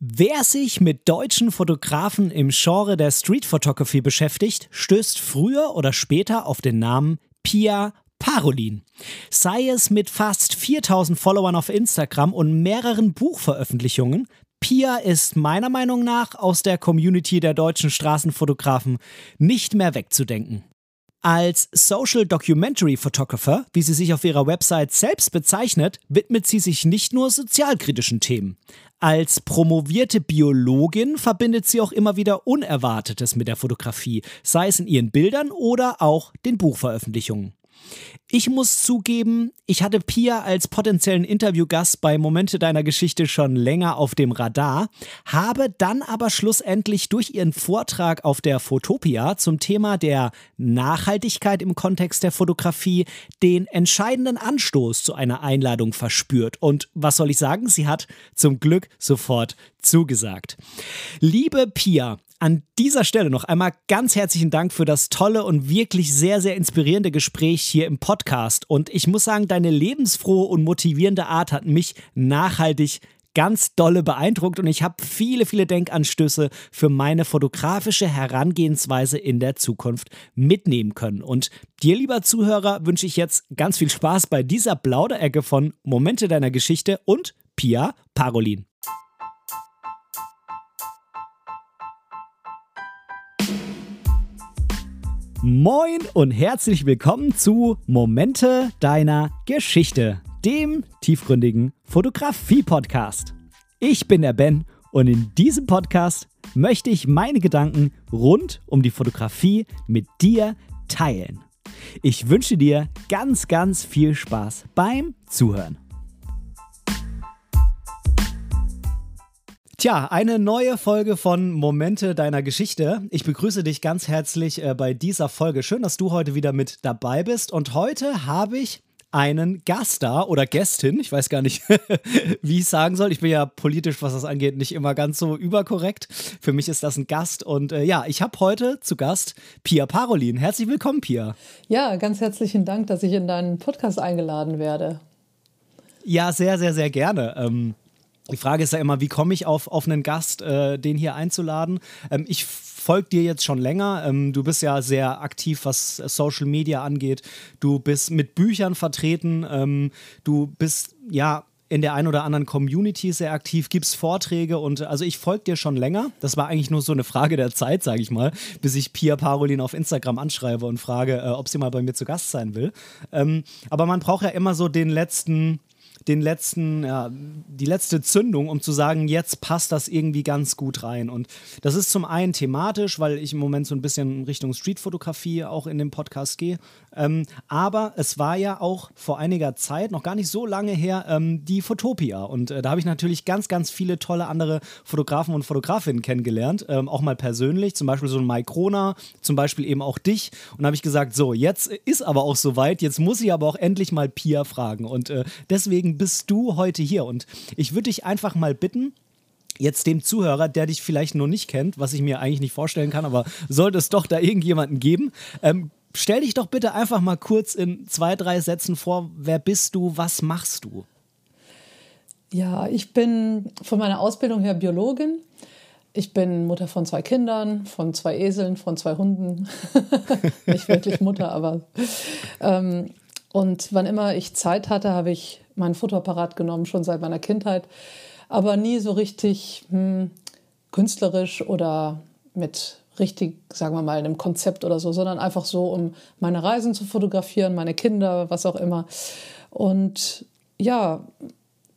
Wer sich mit deutschen Fotografen im Genre der Street Photography beschäftigt, stößt früher oder später auf den Namen Pia Parolin. Sei es mit fast 4000 Followern auf Instagram und mehreren Buchveröffentlichungen, Pia ist meiner Meinung nach aus der Community der deutschen Straßenfotografen nicht mehr wegzudenken. Als Social Documentary Photographer, wie sie sich auf ihrer Website selbst bezeichnet, widmet sie sich nicht nur sozialkritischen Themen. Als promovierte Biologin verbindet sie auch immer wieder Unerwartetes mit der Fotografie, sei es in ihren Bildern oder auch den Buchveröffentlichungen. Ich muss zugeben, ich hatte Pia als potenziellen Interviewgast bei Momente deiner Geschichte schon länger auf dem Radar, habe dann aber schlussendlich durch ihren Vortrag auf der Fotopia zum Thema der Nachhaltigkeit im Kontext der Fotografie den entscheidenden Anstoß zu einer Einladung verspürt. Und was soll ich sagen? Sie hat zum Glück sofort zugesagt. Liebe Pia, an dieser Stelle noch einmal ganz herzlichen Dank für das tolle und wirklich sehr, sehr inspirierende Gespräch hier im Podcast. Und ich muss sagen, deine lebensfrohe und motivierende Art hat mich nachhaltig ganz dolle beeindruckt und ich habe viele, viele Denkanstöße für meine fotografische Herangehensweise in der Zukunft mitnehmen können. Und dir, lieber Zuhörer, wünsche ich jetzt ganz viel Spaß bei dieser Plauderecke von Momente deiner Geschichte und Pia Parolin. Moin und herzlich willkommen zu Momente deiner Geschichte, dem tiefgründigen Fotografie-Podcast. Ich bin der Ben und in diesem Podcast möchte ich meine Gedanken rund um die Fotografie mit dir teilen. Ich wünsche dir ganz, ganz viel Spaß beim Zuhören. Tja, eine neue Folge von Momente deiner Geschichte. Ich begrüße dich ganz herzlich äh, bei dieser Folge. Schön, dass du heute wieder mit dabei bist. Und heute habe ich einen Gast da oder Gästin. Ich weiß gar nicht, wie ich es sagen soll. Ich bin ja politisch, was das angeht, nicht immer ganz so überkorrekt. Für mich ist das ein Gast. Und äh, ja, ich habe heute zu Gast Pia Parolin. Herzlich willkommen, Pia. Ja, ganz herzlichen Dank, dass ich in deinen Podcast eingeladen werde. Ja, sehr, sehr, sehr gerne. Ähm, die Frage ist ja immer, wie komme ich auf, auf einen Gast, äh, den hier einzuladen? Ähm, ich folge dir jetzt schon länger. Ähm, du bist ja sehr aktiv, was Social Media angeht. Du bist mit Büchern vertreten. Ähm, du bist ja in der einen oder anderen Community sehr aktiv, gibst Vorträge und also ich folge dir schon länger. Das war eigentlich nur so eine Frage der Zeit, sage ich mal, bis ich Pia Parolin auf Instagram anschreibe und frage, äh, ob sie mal bei mir zu Gast sein will. Ähm, aber man braucht ja immer so den letzten den letzten, ja, die letzte Zündung, um zu sagen, jetzt passt das irgendwie ganz gut rein. Und das ist zum einen thematisch, weil ich im Moment so ein bisschen Richtung Streetfotografie auch in dem Podcast gehe. Ähm, aber es war ja auch vor einiger Zeit, noch gar nicht so lange her, ähm, die Fotopia. Und äh, da habe ich natürlich ganz, ganz viele tolle andere Fotografen und Fotografinnen kennengelernt, ähm, auch mal persönlich, zum Beispiel so ein Mike Krona, zum Beispiel eben auch dich. Und da habe ich gesagt, so, jetzt ist aber auch soweit, jetzt muss ich aber auch endlich mal Pia fragen. Und äh, deswegen bist du heute hier. Und ich würde dich einfach mal bitten, jetzt dem Zuhörer, der dich vielleicht noch nicht kennt, was ich mir eigentlich nicht vorstellen kann, aber sollte es doch da irgendjemanden geben, ähm, stell dich doch bitte einfach mal kurz in zwei, drei Sätzen vor. Wer bist du? Was machst du? Ja, ich bin von meiner Ausbildung her Biologin. Ich bin Mutter von zwei Kindern, von zwei Eseln, von zwei Hunden. Nicht wirklich Mutter, aber. Ähm, und wann immer ich Zeit hatte, habe ich meinen Fotoapparat genommen, schon seit meiner Kindheit. Aber nie so richtig hm, künstlerisch oder mit richtig, sagen wir mal, einem Konzept oder so, sondern einfach so, um meine Reisen zu fotografieren, meine Kinder, was auch immer. Und ja,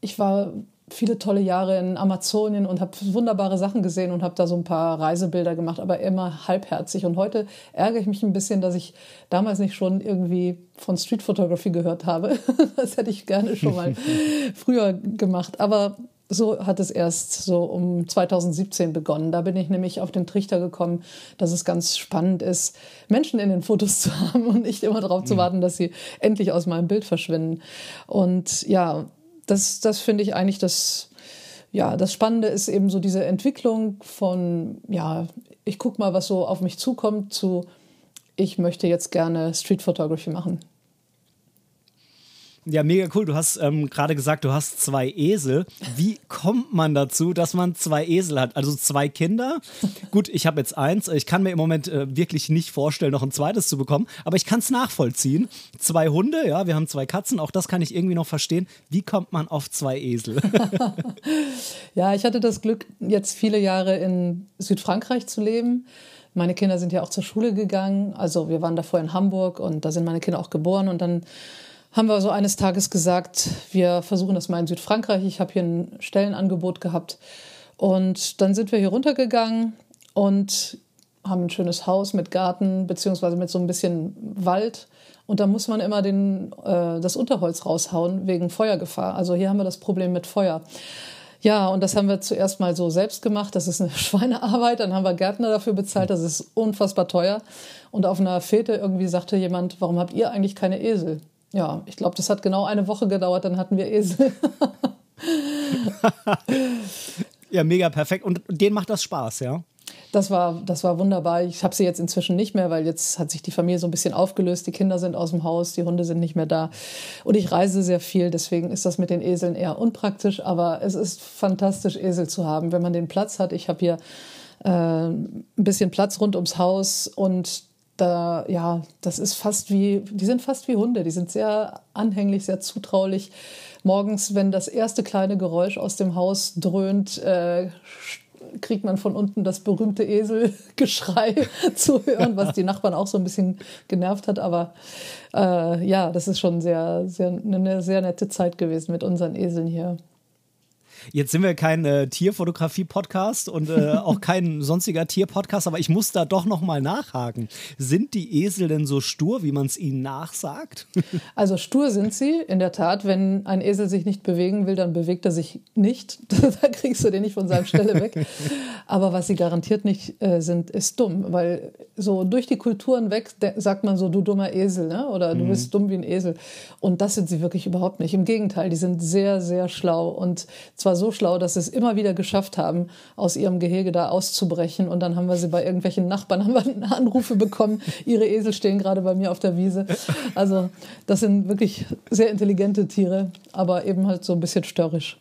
ich war viele tolle Jahre in Amazonien und habe wunderbare Sachen gesehen und habe da so ein paar Reisebilder gemacht, aber immer halbherzig. Und heute ärgere ich mich ein bisschen, dass ich damals nicht schon irgendwie von Street Photography gehört habe. das hätte ich gerne schon mal früher gemacht. Aber so hat es erst so um 2017 begonnen. Da bin ich nämlich auf den Trichter gekommen, dass es ganz spannend ist, Menschen in den Fotos zu haben und nicht immer darauf zu mhm. warten, dass sie endlich aus meinem Bild verschwinden. Und ja, das, das finde ich eigentlich das, ja, das Spannende ist eben so diese Entwicklung von, ja, ich gucke mal, was so auf mich zukommt, zu, ich möchte jetzt gerne Street Photography machen. Ja, mega cool. Du hast ähm, gerade gesagt, du hast zwei Esel. Wie kommt man dazu, dass man zwei Esel hat? Also zwei Kinder. Gut, ich habe jetzt eins. Ich kann mir im Moment äh, wirklich nicht vorstellen, noch ein zweites zu bekommen, aber ich kann es nachvollziehen. Zwei Hunde, ja, wir haben zwei Katzen. Auch das kann ich irgendwie noch verstehen. Wie kommt man auf zwei Esel? ja, ich hatte das Glück, jetzt viele Jahre in Südfrankreich zu leben. Meine Kinder sind ja auch zur Schule gegangen. Also wir waren davor in Hamburg und da sind meine Kinder auch geboren und dann haben wir so eines Tages gesagt, wir versuchen das mal in Südfrankreich. Ich habe hier ein Stellenangebot gehabt. Und dann sind wir hier runtergegangen und haben ein schönes Haus mit Garten, beziehungsweise mit so ein bisschen Wald. Und da muss man immer den, äh, das Unterholz raushauen wegen Feuergefahr. Also hier haben wir das Problem mit Feuer. Ja, und das haben wir zuerst mal so selbst gemacht. Das ist eine Schweinearbeit. Dann haben wir Gärtner dafür bezahlt. Das ist unfassbar teuer. Und auf einer Fete irgendwie sagte jemand, warum habt ihr eigentlich keine Esel? Ja, ich glaube, das hat genau eine Woche gedauert, dann hatten wir Esel. ja, mega perfekt. Und denen macht das Spaß, ja? Das war, das war wunderbar. Ich habe sie jetzt inzwischen nicht mehr, weil jetzt hat sich die Familie so ein bisschen aufgelöst. Die Kinder sind aus dem Haus, die Hunde sind nicht mehr da. Und ich reise sehr viel, deswegen ist das mit den Eseln eher unpraktisch. Aber es ist fantastisch, Esel zu haben, wenn man den Platz hat. Ich habe hier äh, ein bisschen Platz rund ums Haus und da, ja, das ist fast wie, die sind fast wie Hunde, die sind sehr anhänglich, sehr zutraulich. Morgens, wenn das erste kleine Geräusch aus dem Haus dröhnt, äh, kriegt man von unten das berühmte Eselgeschrei zu hören, was die Nachbarn auch so ein bisschen genervt hat. Aber äh, ja, das ist schon sehr, sehr, eine sehr nette Zeit gewesen mit unseren Eseln hier. Jetzt sind wir kein äh, Tierfotografie-Podcast und äh, auch kein sonstiger Tier-Podcast, aber ich muss da doch noch mal nachhaken. Sind die Esel denn so stur, wie man es ihnen nachsagt? Also stur sind sie, in der Tat. Wenn ein Esel sich nicht bewegen will, dann bewegt er sich nicht. da kriegst du den nicht von seiner Stelle weg. Aber was sie garantiert nicht äh, sind, ist dumm, weil so durch die Kulturen weg sagt man so, du dummer Esel, ne? oder du mhm. bist dumm wie ein Esel. Und das sind sie wirklich überhaupt nicht. Im Gegenteil, die sind sehr, sehr schlau und zwar war so schlau, dass sie es immer wieder geschafft haben, aus ihrem Gehege da auszubrechen. Und dann haben wir sie bei irgendwelchen Nachbarn haben wir Anrufe bekommen. Ihre Esel stehen gerade bei mir auf der Wiese. Also das sind wirklich sehr intelligente Tiere, aber eben halt so ein bisschen störrisch.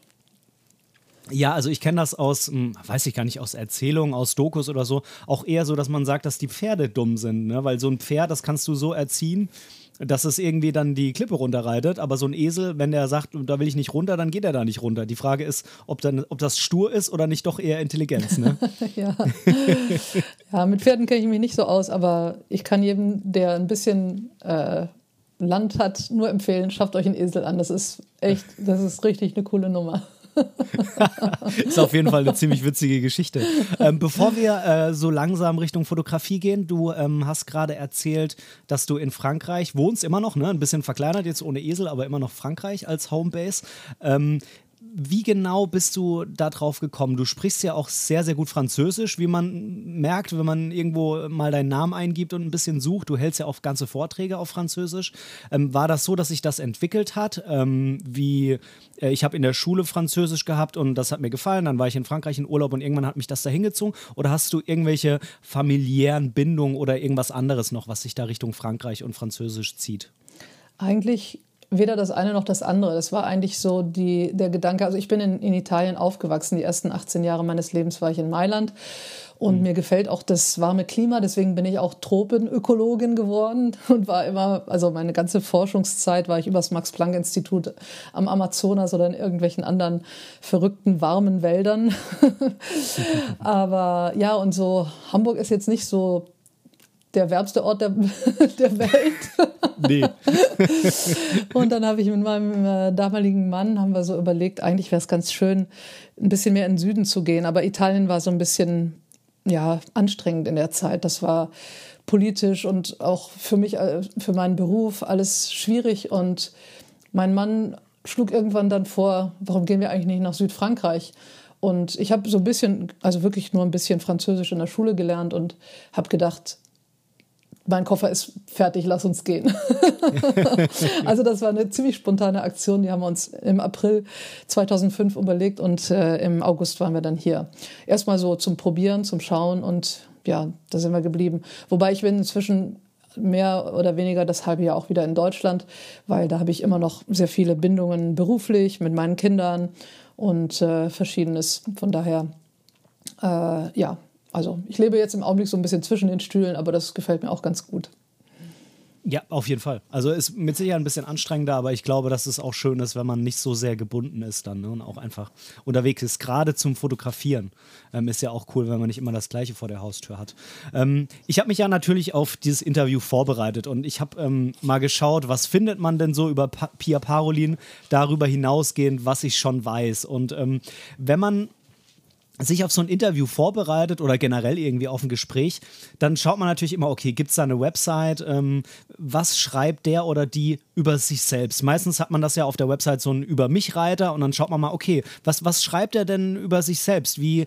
Ja, also ich kenne das aus, hm, weiß ich gar nicht, aus Erzählungen, aus Dokus oder so, auch eher so, dass man sagt, dass die Pferde dumm sind, ne? weil so ein Pferd, das kannst du so erziehen, dass es irgendwie dann die Klippe runterreitet. Aber so ein Esel, wenn der sagt, da will ich nicht runter, dann geht er da nicht runter. Die Frage ist, ob, dann, ob das stur ist oder nicht doch eher Intelligenz. Ne? ja. ja, mit Pferden kenne ich mich nicht so aus, aber ich kann jedem, der ein bisschen äh, Land hat, nur empfehlen, schafft euch einen Esel an. Das ist echt, das ist richtig eine coole Nummer. ist auf jeden Fall eine ziemlich witzige Geschichte. Ähm, bevor wir äh, so langsam Richtung Fotografie gehen, du ähm, hast gerade erzählt, dass du in Frankreich wohnst, immer noch, ne? ein bisschen verkleinert, jetzt ohne Esel, aber immer noch Frankreich als Homebase. Ähm, wie genau bist du da drauf gekommen? Du sprichst ja auch sehr, sehr gut Französisch, wie man merkt, wenn man irgendwo mal deinen Namen eingibt und ein bisschen sucht. Du hältst ja auch ganze Vorträge auf Französisch. Ähm, war das so, dass sich das entwickelt hat? Ähm, wie äh, ich habe in der Schule Französisch gehabt und das hat mir gefallen. Dann war ich in Frankreich in Urlaub und irgendwann hat mich das da hingezogen. Oder hast du irgendwelche familiären Bindungen oder irgendwas anderes noch, was sich da Richtung Frankreich und Französisch zieht? Eigentlich weder das eine noch das andere. Das war eigentlich so die, der Gedanke. Also ich bin in, in Italien aufgewachsen. Die ersten 18 Jahre meines Lebens war ich in Mailand. Und mhm. mir gefällt auch das warme Klima, deswegen bin ich auch Tropenökologin geworden und war immer, also meine ganze Forschungszeit war ich übers Max-Planck-Institut am Amazonas oder in irgendwelchen anderen verrückten warmen Wäldern. Aber ja, und so Hamburg ist jetzt nicht so der wärmste Ort der, der Welt. Nee. und dann habe ich mit meinem äh, damaligen Mann, haben wir so überlegt, eigentlich wäre es ganz schön, ein bisschen mehr in den Süden zu gehen. Aber Italien war so ein bisschen ja, anstrengend in der Zeit. Das war politisch und auch für mich, äh, für meinen Beruf alles schwierig. Und mein Mann schlug irgendwann dann vor, warum gehen wir eigentlich nicht nach Südfrankreich? Und ich habe so ein bisschen, also wirklich nur ein bisschen Französisch in der Schule gelernt und habe gedacht, mein Koffer ist fertig, lass uns gehen. also das war eine ziemlich spontane Aktion, die haben wir uns im April 2005 überlegt und äh, im August waren wir dann hier. Erstmal so zum Probieren, zum Schauen und ja, da sind wir geblieben. Wobei ich bin inzwischen mehr oder weniger das halbe Jahr auch wieder in Deutschland, weil da habe ich immer noch sehr viele Bindungen beruflich mit meinen Kindern und äh, verschiedenes. Von daher, äh, ja, also ich lebe jetzt im Augenblick so ein bisschen zwischen den Stühlen, aber das gefällt mir auch ganz gut. Ja, auf jeden Fall. Also ist mit Sicherheit ein bisschen anstrengender, aber ich glaube, dass es auch schön ist, wenn man nicht so sehr gebunden ist dann ne? und auch einfach unterwegs ist. Gerade zum Fotografieren ähm, ist ja auch cool, wenn man nicht immer das Gleiche vor der Haustür hat. Ähm, ich habe mich ja natürlich auf dieses Interview vorbereitet und ich habe ähm, mal geschaut, was findet man denn so über pa Pia Parolin darüber hinausgehend, was ich schon weiß. Und ähm, wenn man sich auf so ein Interview vorbereitet oder generell irgendwie auf ein Gespräch, dann schaut man natürlich immer, okay, gibt es da eine Website? Ähm, was schreibt der oder die über sich selbst? Meistens hat man das ja auf der Website so einen Über mich-Reiter und dann schaut man mal, okay, was, was schreibt er denn über sich selbst? Wie,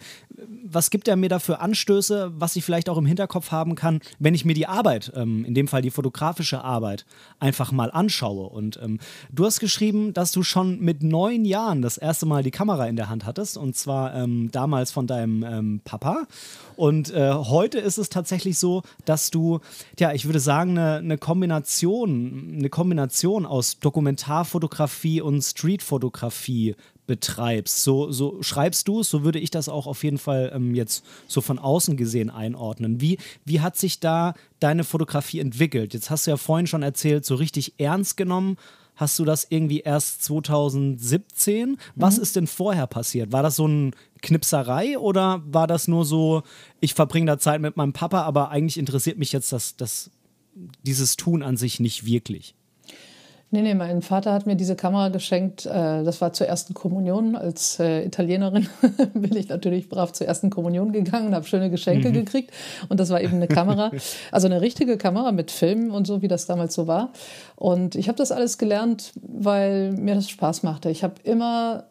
was gibt er mir da für Anstöße, was ich vielleicht auch im Hinterkopf haben kann, wenn ich mir die Arbeit, ähm, in dem Fall die fotografische Arbeit, einfach mal anschaue? Und ähm, du hast geschrieben, dass du schon mit neun Jahren das erste Mal die Kamera in der Hand hattest und zwar ähm, damals damals von deinem ähm, Papa. Und äh, heute ist es tatsächlich so, dass du, ja, ich würde sagen, eine, eine Kombination, eine Kombination aus Dokumentarfotografie und Streetfotografie betreibst. So, so schreibst du es, so würde ich das auch auf jeden Fall ähm, jetzt so von außen gesehen einordnen. Wie, wie hat sich da deine Fotografie entwickelt? Jetzt hast du ja vorhin schon erzählt, so richtig ernst genommen hast du das irgendwie erst 2017. Was mhm. ist denn vorher passiert? War das so ein Knipserei oder war das nur so, ich verbringe da Zeit mit meinem Papa, aber eigentlich interessiert mich jetzt das, das, dieses Tun an sich nicht wirklich? Nee, nee, mein Vater hat mir diese Kamera geschenkt. Äh, das war zur ersten Kommunion. Als äh, Italienerin bin ich natürlich brav zur ersten Kommunion gegangen und habe schöne Geschenke mhm. gekriegt. Und das war eben eine Kamera, also eine richtige Kamera mit Filmen und so, wie das damals so war. Und ich habe das alles gelernt, weil mir das Spaß machte. Ich habe immer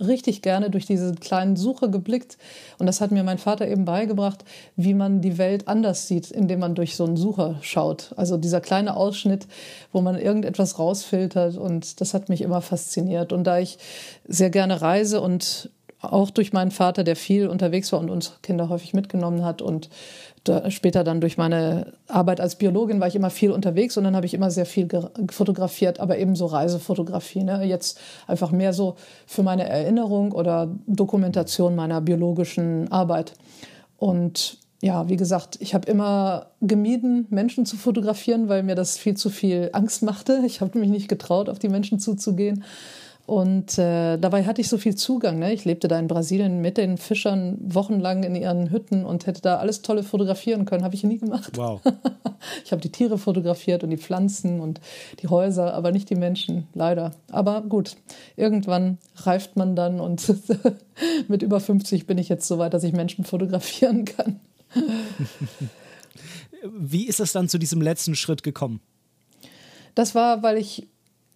richtig gerne durch diese kleinen Suche geblickt. Und das hat mir mein Vater eben beigebracht, wie man die Welt anders sieht, indem man durch so einen Sucher schaut. Also dieser kleine Ausschnitt, wo man irgendetwas rausfiltert. Und das hat mich immer fasziniert. Und da ich sehr gerne reise und auch durch meinen Vater, der viel unterwegs war und uns Kinder häufig mitgenommen hat und später dann durch meine Arbeit als Biologin war ich immer viel unterwegs und dann habe ich immer sehr viel fotografiert, aber eben so Reisefotografie. Ne? Jetzt einfach mehr so für meine Erinnerung oder Dokumentation meiner biologischen Arbeit. Und ja, wie gesagt, ich habe immer gemieden, Menschen zu fotografieren, weil mir das viel zu viel Angst machte. Ich habe mich nicht getraut, auf die Menschen zuzugehen. Und äh, dabei hatte ich so viel Zugang. Ne? Ich lebte da in Brasilien mit den Fischern wochenlang in ihren Hütten und hätte da alles tolle fotografieren können. Habe ich nie gemacht. Wow. ich habe die Tiere fotografiert und die Pflanzen und die Häuser, aber nicht die Menschen, leider. Aber gut, irgendwann reift man dann und mit über 50 bin ich jetzt so weit, dass ich Menschen fotografieren kann. Wie ist es dann zu diesem letzten Schritt gekommen? Das war, weil ich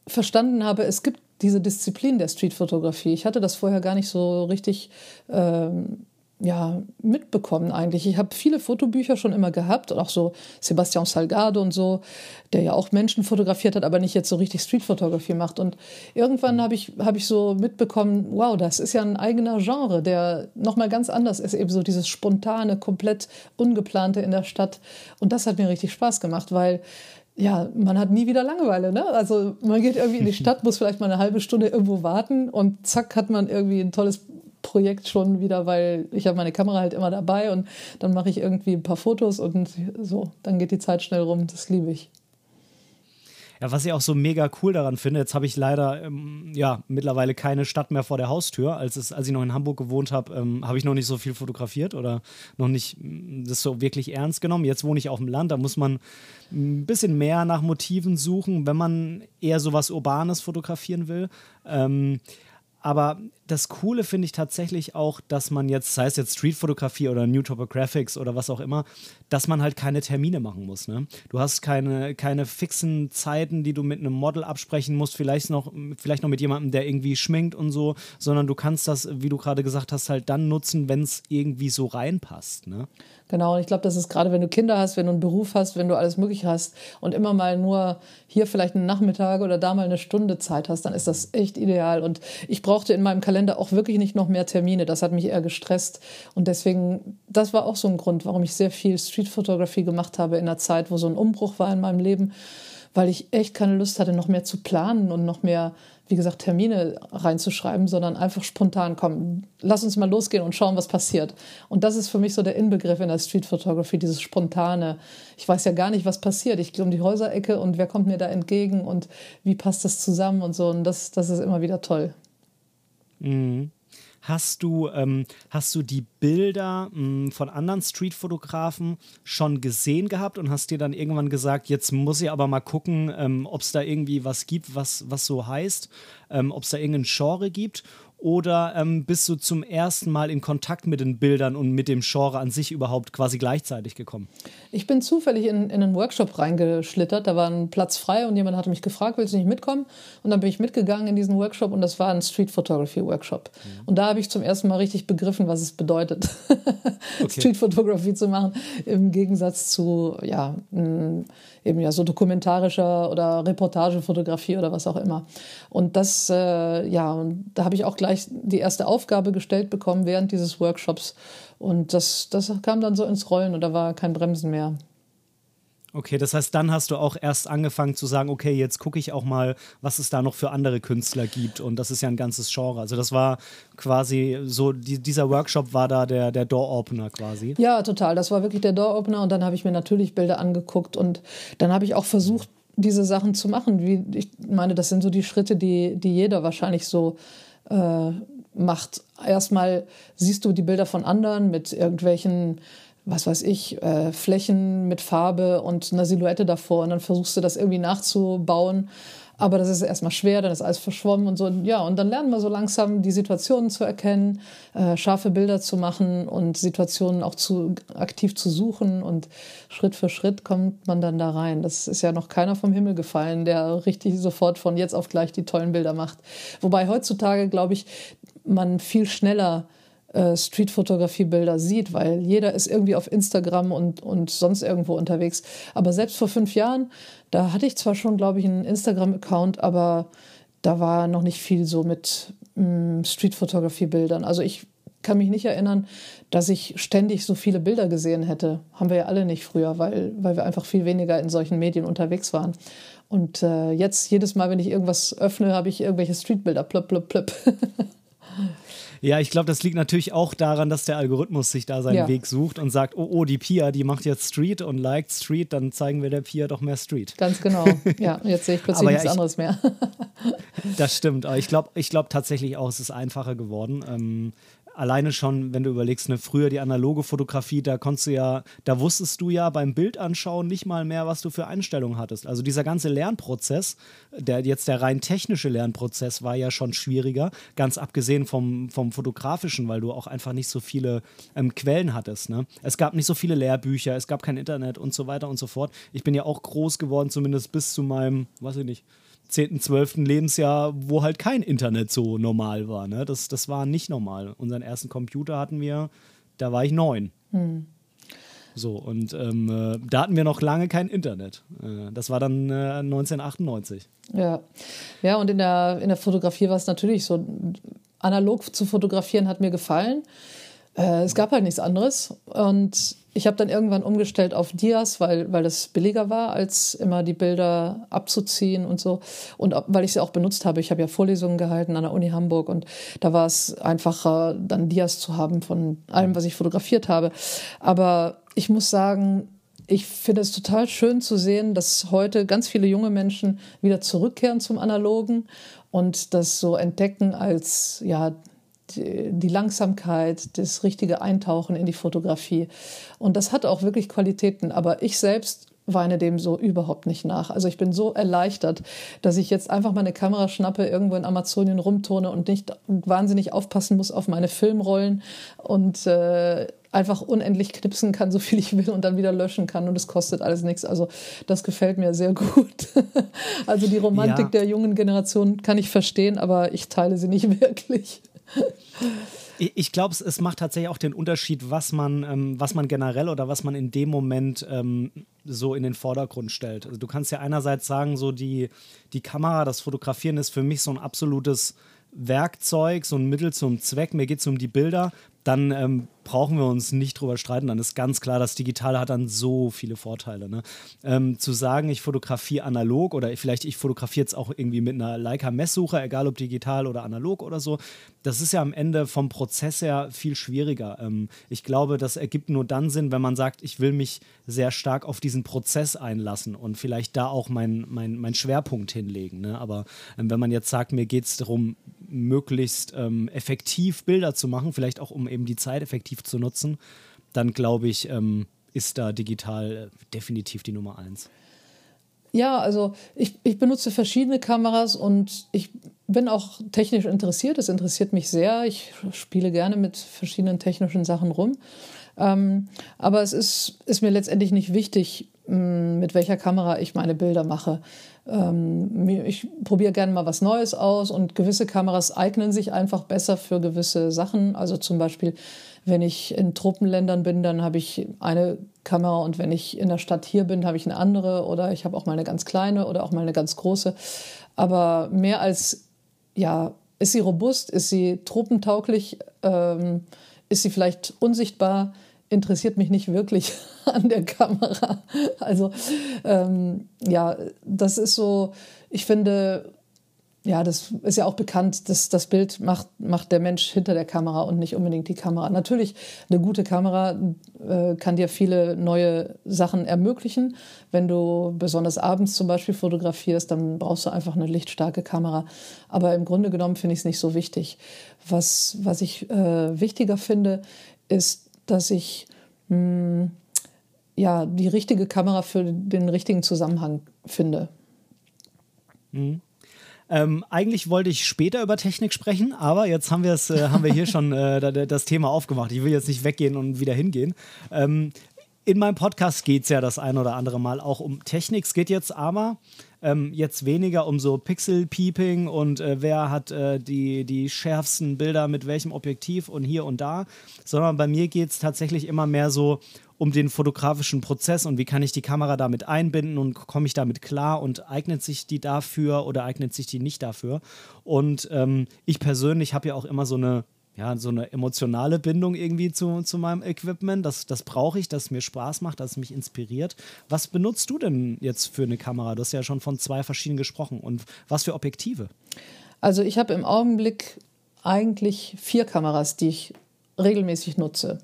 verstanden habe, es gibt diese Disziplin der Streetfotografie. Ich hatte das vorher gar nicht so richtig ähm, ja, mitbekommen eigentlich. Ich habe viele Fotobücher schon immer gehabt, auch so Sebastian Salgado und so, der ja auch Menschen fotografiert hat, aber nicht jetzt so richtig Streetfotografie macht. Und irgendwann habe ich, hab ich so mitbekommen, wow, das ist ja ein eigener Genre, der nochmal ganz anders ist, eben so dieses spontane, komplett ungeplante in der Stadt. Und das hat mir richtig Spaß gemacht, weil ja, man hat nie wieder Langeweile. Ne? Also man geht irgendwie in die Stadt, muss vielleicht mal eine halbe Stunde irgendwo warten und zack hat man irgendwie ein tolles Projekt schon wieder, weil ich habe meine Kamera halt immer dabei und dann mache ich irgendwie ein paar Fotos und so, dann geht die Zeit schnell rum. Das liebe ich. Ja, was ich auch so mega cool daran finde, jetzt habe ich leider ähm, ja mittlerweile keine Stadt mehr vor der Haustür. Als, es, als ich noch in Hamburg gewohnt habe, ähm, habe ich noch nicht so viel fotografiert oder noch nicht mm, das so wirklich ernst genommen. Jetzt wohne ich auf dem Land, da muss man ein bisschen mehr nach Motiven suchen, wenn man eher so was Urbanes fotografieren will. Ähm, aber das Coole finde ich tatsächlich auch, dass man jetzt, sei es jetzt Streetfotografie oder New Topographics oder was auch immer, dass man halt keine Termine machen muss. Ne? Du hast keine, keine fixen Zeiten, die du mit einem Model absprechen musst, vielleicht noch, vielleicht noch mit jemandem, der irgendwie schminkt und so, sondern du kannst das, wie du gerade gesagt hast, halt dann nutzen, wenn es irgendwie so reinpasst. Ne? Genau, und ich glaube, das ist gerade, wenn du Kinder hast, wenn du einen Beruf hast, wenn du alles Mögliche hast und immer mal nur hier vielleicht einen Nachmittag oder da mal eine Stunde Zeit hast, dann ist das echt ideal. Und ich brauchte in meinem Kalender Kalender auch wirklich nicht noch mehr Termine. Das hat mich eher gestresst. Und deswegen, das war auch so ein Grund, warum ich sehr viel Streetfotografie gemacht habe in einer Zeit, wo so ein Umbruch war in meinem Leben, weil ich echt keine Lust hatte, noch mehr zu planen und noch mehr wie gesagt, Termine reinzuschreiben, sondern einfach spontan kommen. Lass uns mal losgehen und schauen, was passiert. Und das ist für mich so der Inbegriff in der Street Photography, dieses spontane. Ich weiß ja gar nicht, was passiert. Ich gehe um die Häuserecke und wer kommt mir da entgegen und wie passt das zusammen und so. Und das, das ist immer wieder toll. Mhm. Hast du, ähm, hast du die Bilder mh, hm, von anderen Streetfotografen schon gesehen gehabt und hast dir dann irgendwann gesagt, jetzt muss ich aber mal gucken, ähm, ob es da irgendwie was gibt, was, was so heißt, ähm, ob es da irgendein Genre gibt? Oder ähm, bist du zum ersten Mal in Kontakt mit den Bildern und mit dem Genre an sich überhaupt quasi gleichzeitig gekommen? Ich bin zufällig in, in einen Workshop reingeschlittert. Da war ein Platz frei und jemand hatte mich gefragt, willst du nicht mitkommen? Und dann bin ich mitgegangen in diesen Workshop und das war ein Street Photography Workshop. Mhm. Und da habe ich zum ersten Mal richtig begriffen, was es bedeutet, okay. Street Photography zu machen, im Gegensatz zu, ja, eben ja so dokumentarischer oder Reportagefotografie oder was auch immer. Und das, äh, ja, und da habe ich auch gleich gleich die erste Aufgabe gestellt bekommen während dieses Workshops. Und das, das kam dann so ins Rollen und da war kein Bremsen mehr. Okay, das heißt, dann hast du auch erst angefangen zu sagen, okay, jetzt gucke ich auch mal, was es da noch für andere Künstler gibt. Und das ist ja ein ganzes Genre. Also das war quasi so, die, dieser Workshop war da der, der Door-Opener quasi. Ja, total. Das war wirklich der Door-Opener. Und dann habe ich mir natürlich Bilder angeguckt und dann habe ich auch versucht, diese Sachen zu machen. Wie, ich meine, das sind so die Schritte, die, die jeder wahrscheinlich so äh, macht. Erstmal siehst du die Bilder von anderen mit irgendwelchen, was weiß ich, äh, Flächen mit Farbe und einer Silhouette davor und dann versuchst du das irgendwie nachzubauen. Aber das ist erstmal schwer, dann ist alles verschwommen und so. Ja, und dann lernen wir so langsam die Situationen zu erkennen, äh, scharfe Bilder zu machen und Situationen auch zu, aktiv zu suchen. Und Schritt für Schritt kommt man dann da rein. Das ist ja noch keiner vom Himmel gefallen, der richtig sofort von jetzt auf gleich die tollen Bilder macht. Wobei heutzutage, glaube ich, man viel schneller äh, Streetfotografie-Bilder sieht, weil jeder ist irgendwie auf Instagram und, und sonst irgendwo unterwegs. Aber selbst vor fünf Jahren, da hatte ich zwar schon, glaube ich, einen Instagram-Account, aber da war noch nicht viel so mit mm, Streetfotografie-Bildern. Also ich kann mich nicht erinnern, dass ich ständig so viele Bilder gesehen hätte. Haben wir ja alle nicht früher, weil, weil wir einfach viel weniger in solchen Medien unterwegs waren. Und äh, jetzt, jedes Mal, wenn ich irgendwas öffne, habe ich irgendwelche Streetbilder. Plöpp, plöpp, plöpp. Ja, ich glaube, das liegt natürlich auch daran, dass der Algorithmus sich da seinen ja. Weg sucht und sagt, oh, oh, die Pia, die macht jetzt Street und liked Street, dann zeigen wir der Pia doch mehr Street. Ganz genau. Ja, jetzt sehe ich plötzlich ja, nichts ich, anderes mehr. das stimmt, aber ich glaube ich glaub tatsächlich auch, es ist einfacher geworden. Ähm, alleine schon, wenn du überlegst, ne, früher die analoge Fotografie, da konntest du ja, da wusstest du ja beim Bild anschauen nicht mal mehr, was du für Einstellungen hattest. Also dieser ganze Lernprozess, der jetzt der rein technische Lernprozess war ja schon schwieriger, ganz abgesehen vom, vom fotografischen, weil du auch einfach nicht so viele ähm, Quellen hattest. Ne? Es gab nicht so viele Lehrbücher, es gab kein Internet und so weiter und so fort. Ich bin ja auch groß geworden, zumindest bis zu meinem, weiß ich nicht, 10., 12. Lebensjahr, wo halt kein Internet so normal war. Ne? Das, das war nicht normal. Unseren ersten Computer hatten wir, da war ich neun. Hm. So, und ähm, äh, da hatten wir noch lange kein Internet. Äh, das war dann äh, 1998. Ja. Ja, und in der, in der Fotografie war es natürlich so, analog zu fotografieren hat mir gefallen. Äh, es gab halt nichts anderes. Und ich habe dann irgendwann umgestellt auf Dias, weil, weil das billiger war, als immer die Bilder abzuziehen und so. Und weil ich sie auch benutzt habe. Ich habe ja Vorlesungen gehalten an der Uni Hamburg und da war es einfacher, dann Dias zu haben von allem, was ich fotografiert habe. Aber ich muss sagen, ich finde es total schön zu sehen, dass heute ganz viele junge Menschen wieder zurückkehren zum Analogen und das so entdecken als ja die Langsamkeit, das richtige Eintauchen in die Fotografie. Und das hat auch wirklich Qualitäten. Aber ich selbst weine dem so überhaupt nicht nach. Also ich bin so erleichtert, dass ich jetzt einfach meine Kamera schnappe, irgendwo in Amazonien rumtone und nicht wahnsinnig aufpassen muss auf meine Filmrollen und äh, einfach unendlich knipsen kann, so viel ich will und dann wieder löschen kann und es kostet alles nichts. Also das gefällt mir sehr gut. Also die Romantik ja. der jungen Generation kann ich verstehen, aber ich teile sie nicht wirklich. Ich glaube, es macht tatsächlich auch den Unterschied, was man, ähm, was man generell oder was man in dem Moment ähm, so in den Vordergrund stellt. Also du kannst ja einerseits sagen, so die, die Kamera, das Fotografieren ist für mich so ein absolutes Werkzeug, so ein Mittel zum Zweck, mir geht es um die Bilder, dann ähm, brauchen wir uns nicht drüber streiten. Dann ist ganz klar, das Digitale hat dann so viele Vorteile. Ne? Ähm, zu sagen, ich fotografiere analog oder vielleicht ich fotografiere jetzt auch irgendwie mit einer Leica-Messsuche, egal ob digital oder analog oder so, das ist ja am Ende vom Prozess her viel schwieriger. Ähm, ich glaube, das ergibt nur dann Sinn, wenn man sagt, ich will mich sehr stark auf diesen Prozess einlassen und vielleicht da auch meinen mein, mein Schwerpunkt hinlegen. Ne? Aber ähm, wenn man jetzt sagt, mir geht es darum, möglichst ähm, effektiv Bilder zu machen, vielleicht auch um eben die Zeit effektiv zu nutzen, dann glaube ich, ähm, ist da digital äh, definitiv die Nummer eins. Ja, also ich, ich benutze verschiedene Kameras und ich bin auch technisch interessiert. Es interessiert mich sehr. Ich spiele gerne mit verschiedenen technischen Sachen rum. Ähm, aber es ist, ist mir letztendlich nicht wichtig, mit welcher Kamera ich meine Bilder mache. Ähm, ich probiere gerne mal was Neues aus und gewisse Kameras eignen sich einfach besser für gewisse Sachen. Also zum Beispiel, wenn ich in Truppenländern bin, dann habe ich eine Kamera und wenn ich in der Stadt hier bin, habe ich eine andere oder ich habe auch mal eine ganz kleine oder auch mal eine ganz große. Aber mehr als, ja, ist sie robust, ist sie truppentauglich, ähm, ist sie vielleicht unsichtbar, interessiert mich nicht wirklich an der Kamera. Also ähm, ja, das ist so, ich finde, ja, das ist ja auch bekannt, dass das Bild macht, macht der Mensch hinter der Kamera und nicht unbedingt die Kamera. Natürlich, eine gute Kamera äh, kann dir viele neue Sachen ermöglichen. Wenn du besonders abends zum Beispiel fotografierst, dann brauchst du einfach eine lichtstarke Kamera. Aber im Grunde genommen finde ich es nicht so wichtig. Was, was ich äh, wichtiger finde, ist, dass ich mh, hm, ja, die richtige Kamera für den richtigen Zusammenhang finde. Mhm. Ähm, eigentlich wollte ich später über Technik sprechen, aber jetzt haben, äh, haben wir hier schon äh, das Thema aufgemacht. Ich will jetzt nicht weggehen und wieder hingehen. Ähm, in meinem Podcast geht es ja das ein oder andere Mal auch um Technik. Es geht jetzt aber ähm, jetzt weniger um so Pixel-Peeping und äh, wer hat äh, die, die schärfsten Bilder mit welchem Objektiv und hier und da, sondern bei mir geht es tatsächlich immer mehr so um den fotografischen Prozess und wie kann ich die Kamera damit einbinden und komme ich damit klar und eignet sich die dafür oder eignet sich die nicht dafür. Und ähm, ich persönlich habe ja auch immer so eine ja, so eine emotionale Bindung irgendwie zu, zu meinem Equipment. Das, das brauche ich, dass es mir Spaß macht, dass es mich inspiriert. Was benutzt du denn jetzt für eine Kamera? Du hast ja schon von zwei verschiedenen gesprochen. Und was für Objektive? Also ich habe im Augenblick eigentlich vier Kameras, die ich regelmäßig nutze.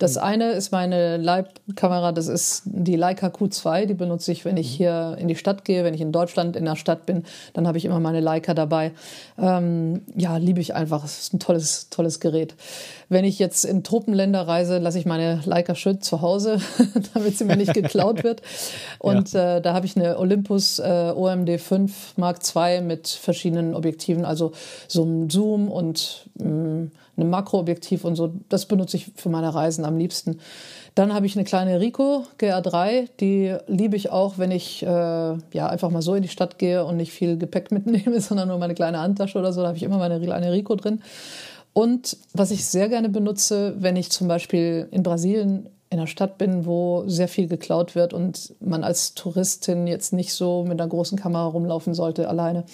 Das hm. eine ist meine Leibkamera, das ist die Leica Q2, die benutze ich, wenn ich hm. hier in die Stadt gehe, wenn ich in Deutschland in der Stadt bin, dann habe ich immer meine Leica dabei. Ähm, ja, liebe ich einfach, es ist ein tolles, tolles Gerät. Wenn ich jetzt in Truppenländer reise, lasse ich meine Leica schön zu Hause, damit sie mir nicht geklaut wird. Und ja. äh, da habe ich eine Olympus äh, OMD 5 Mark II mit verschiedenen Objektiven, also so einem Zoom und mh, mm, einem Makroobjektiv und so. Das benutze ich für meine Reisen am liebsten. Dann habe ich eine kleine Rico GR3, die liebe ich auch, wenn ich äh, ja einfach mal so in die Stadt gehe und nicht viel Gepäck mitnehme, sondern nur meine kleine Handtasche oder so. Da habe ich immer meine kleine Rico drin. Und was ich sehr gerne benutze, wenn ich zum Beispiel in Brasilien in einer Stadt bin, wo sehr viel geklaut wird und man als Touristin jetzt nicht so mit einer großen Kamera rumlaufen sollte alleine.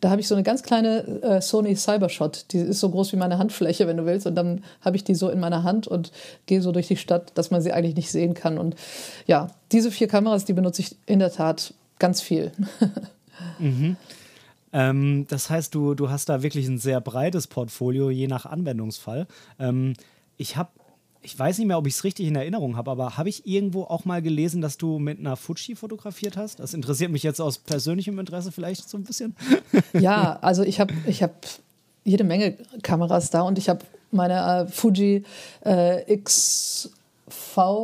Da habe ich so eine ganz kleine äh, Sony Cybershot, die ist so groß wie meine Handfläche, wenn du willst, und dann habe ich die so in meiner Hand und gehe so durch die Stadt, dass man sie eigentlich nicht sehen kann. Und ja, diese vier Kameras, die benutze ich in der Tat ganz viel. mhm. Ähm, das heißt, du, du hast da wirklich ein sehr breites Portfolio, je nach Anwendungsfall. Ähm, ich habe ich weiß nicht mehr, ob ich es richtig in Erinnerung habe, aber habe ich irgendwo auch mal gelesen, dass du mit einer Fuji fotografiert hast? Das interessiert mich jetzt aus persönlichem Interesse vielleicht so ein bisschen. Ja, also ich habe ich hab jede Menge Kameras da und ich habe meine äh, Fuji äh, XV,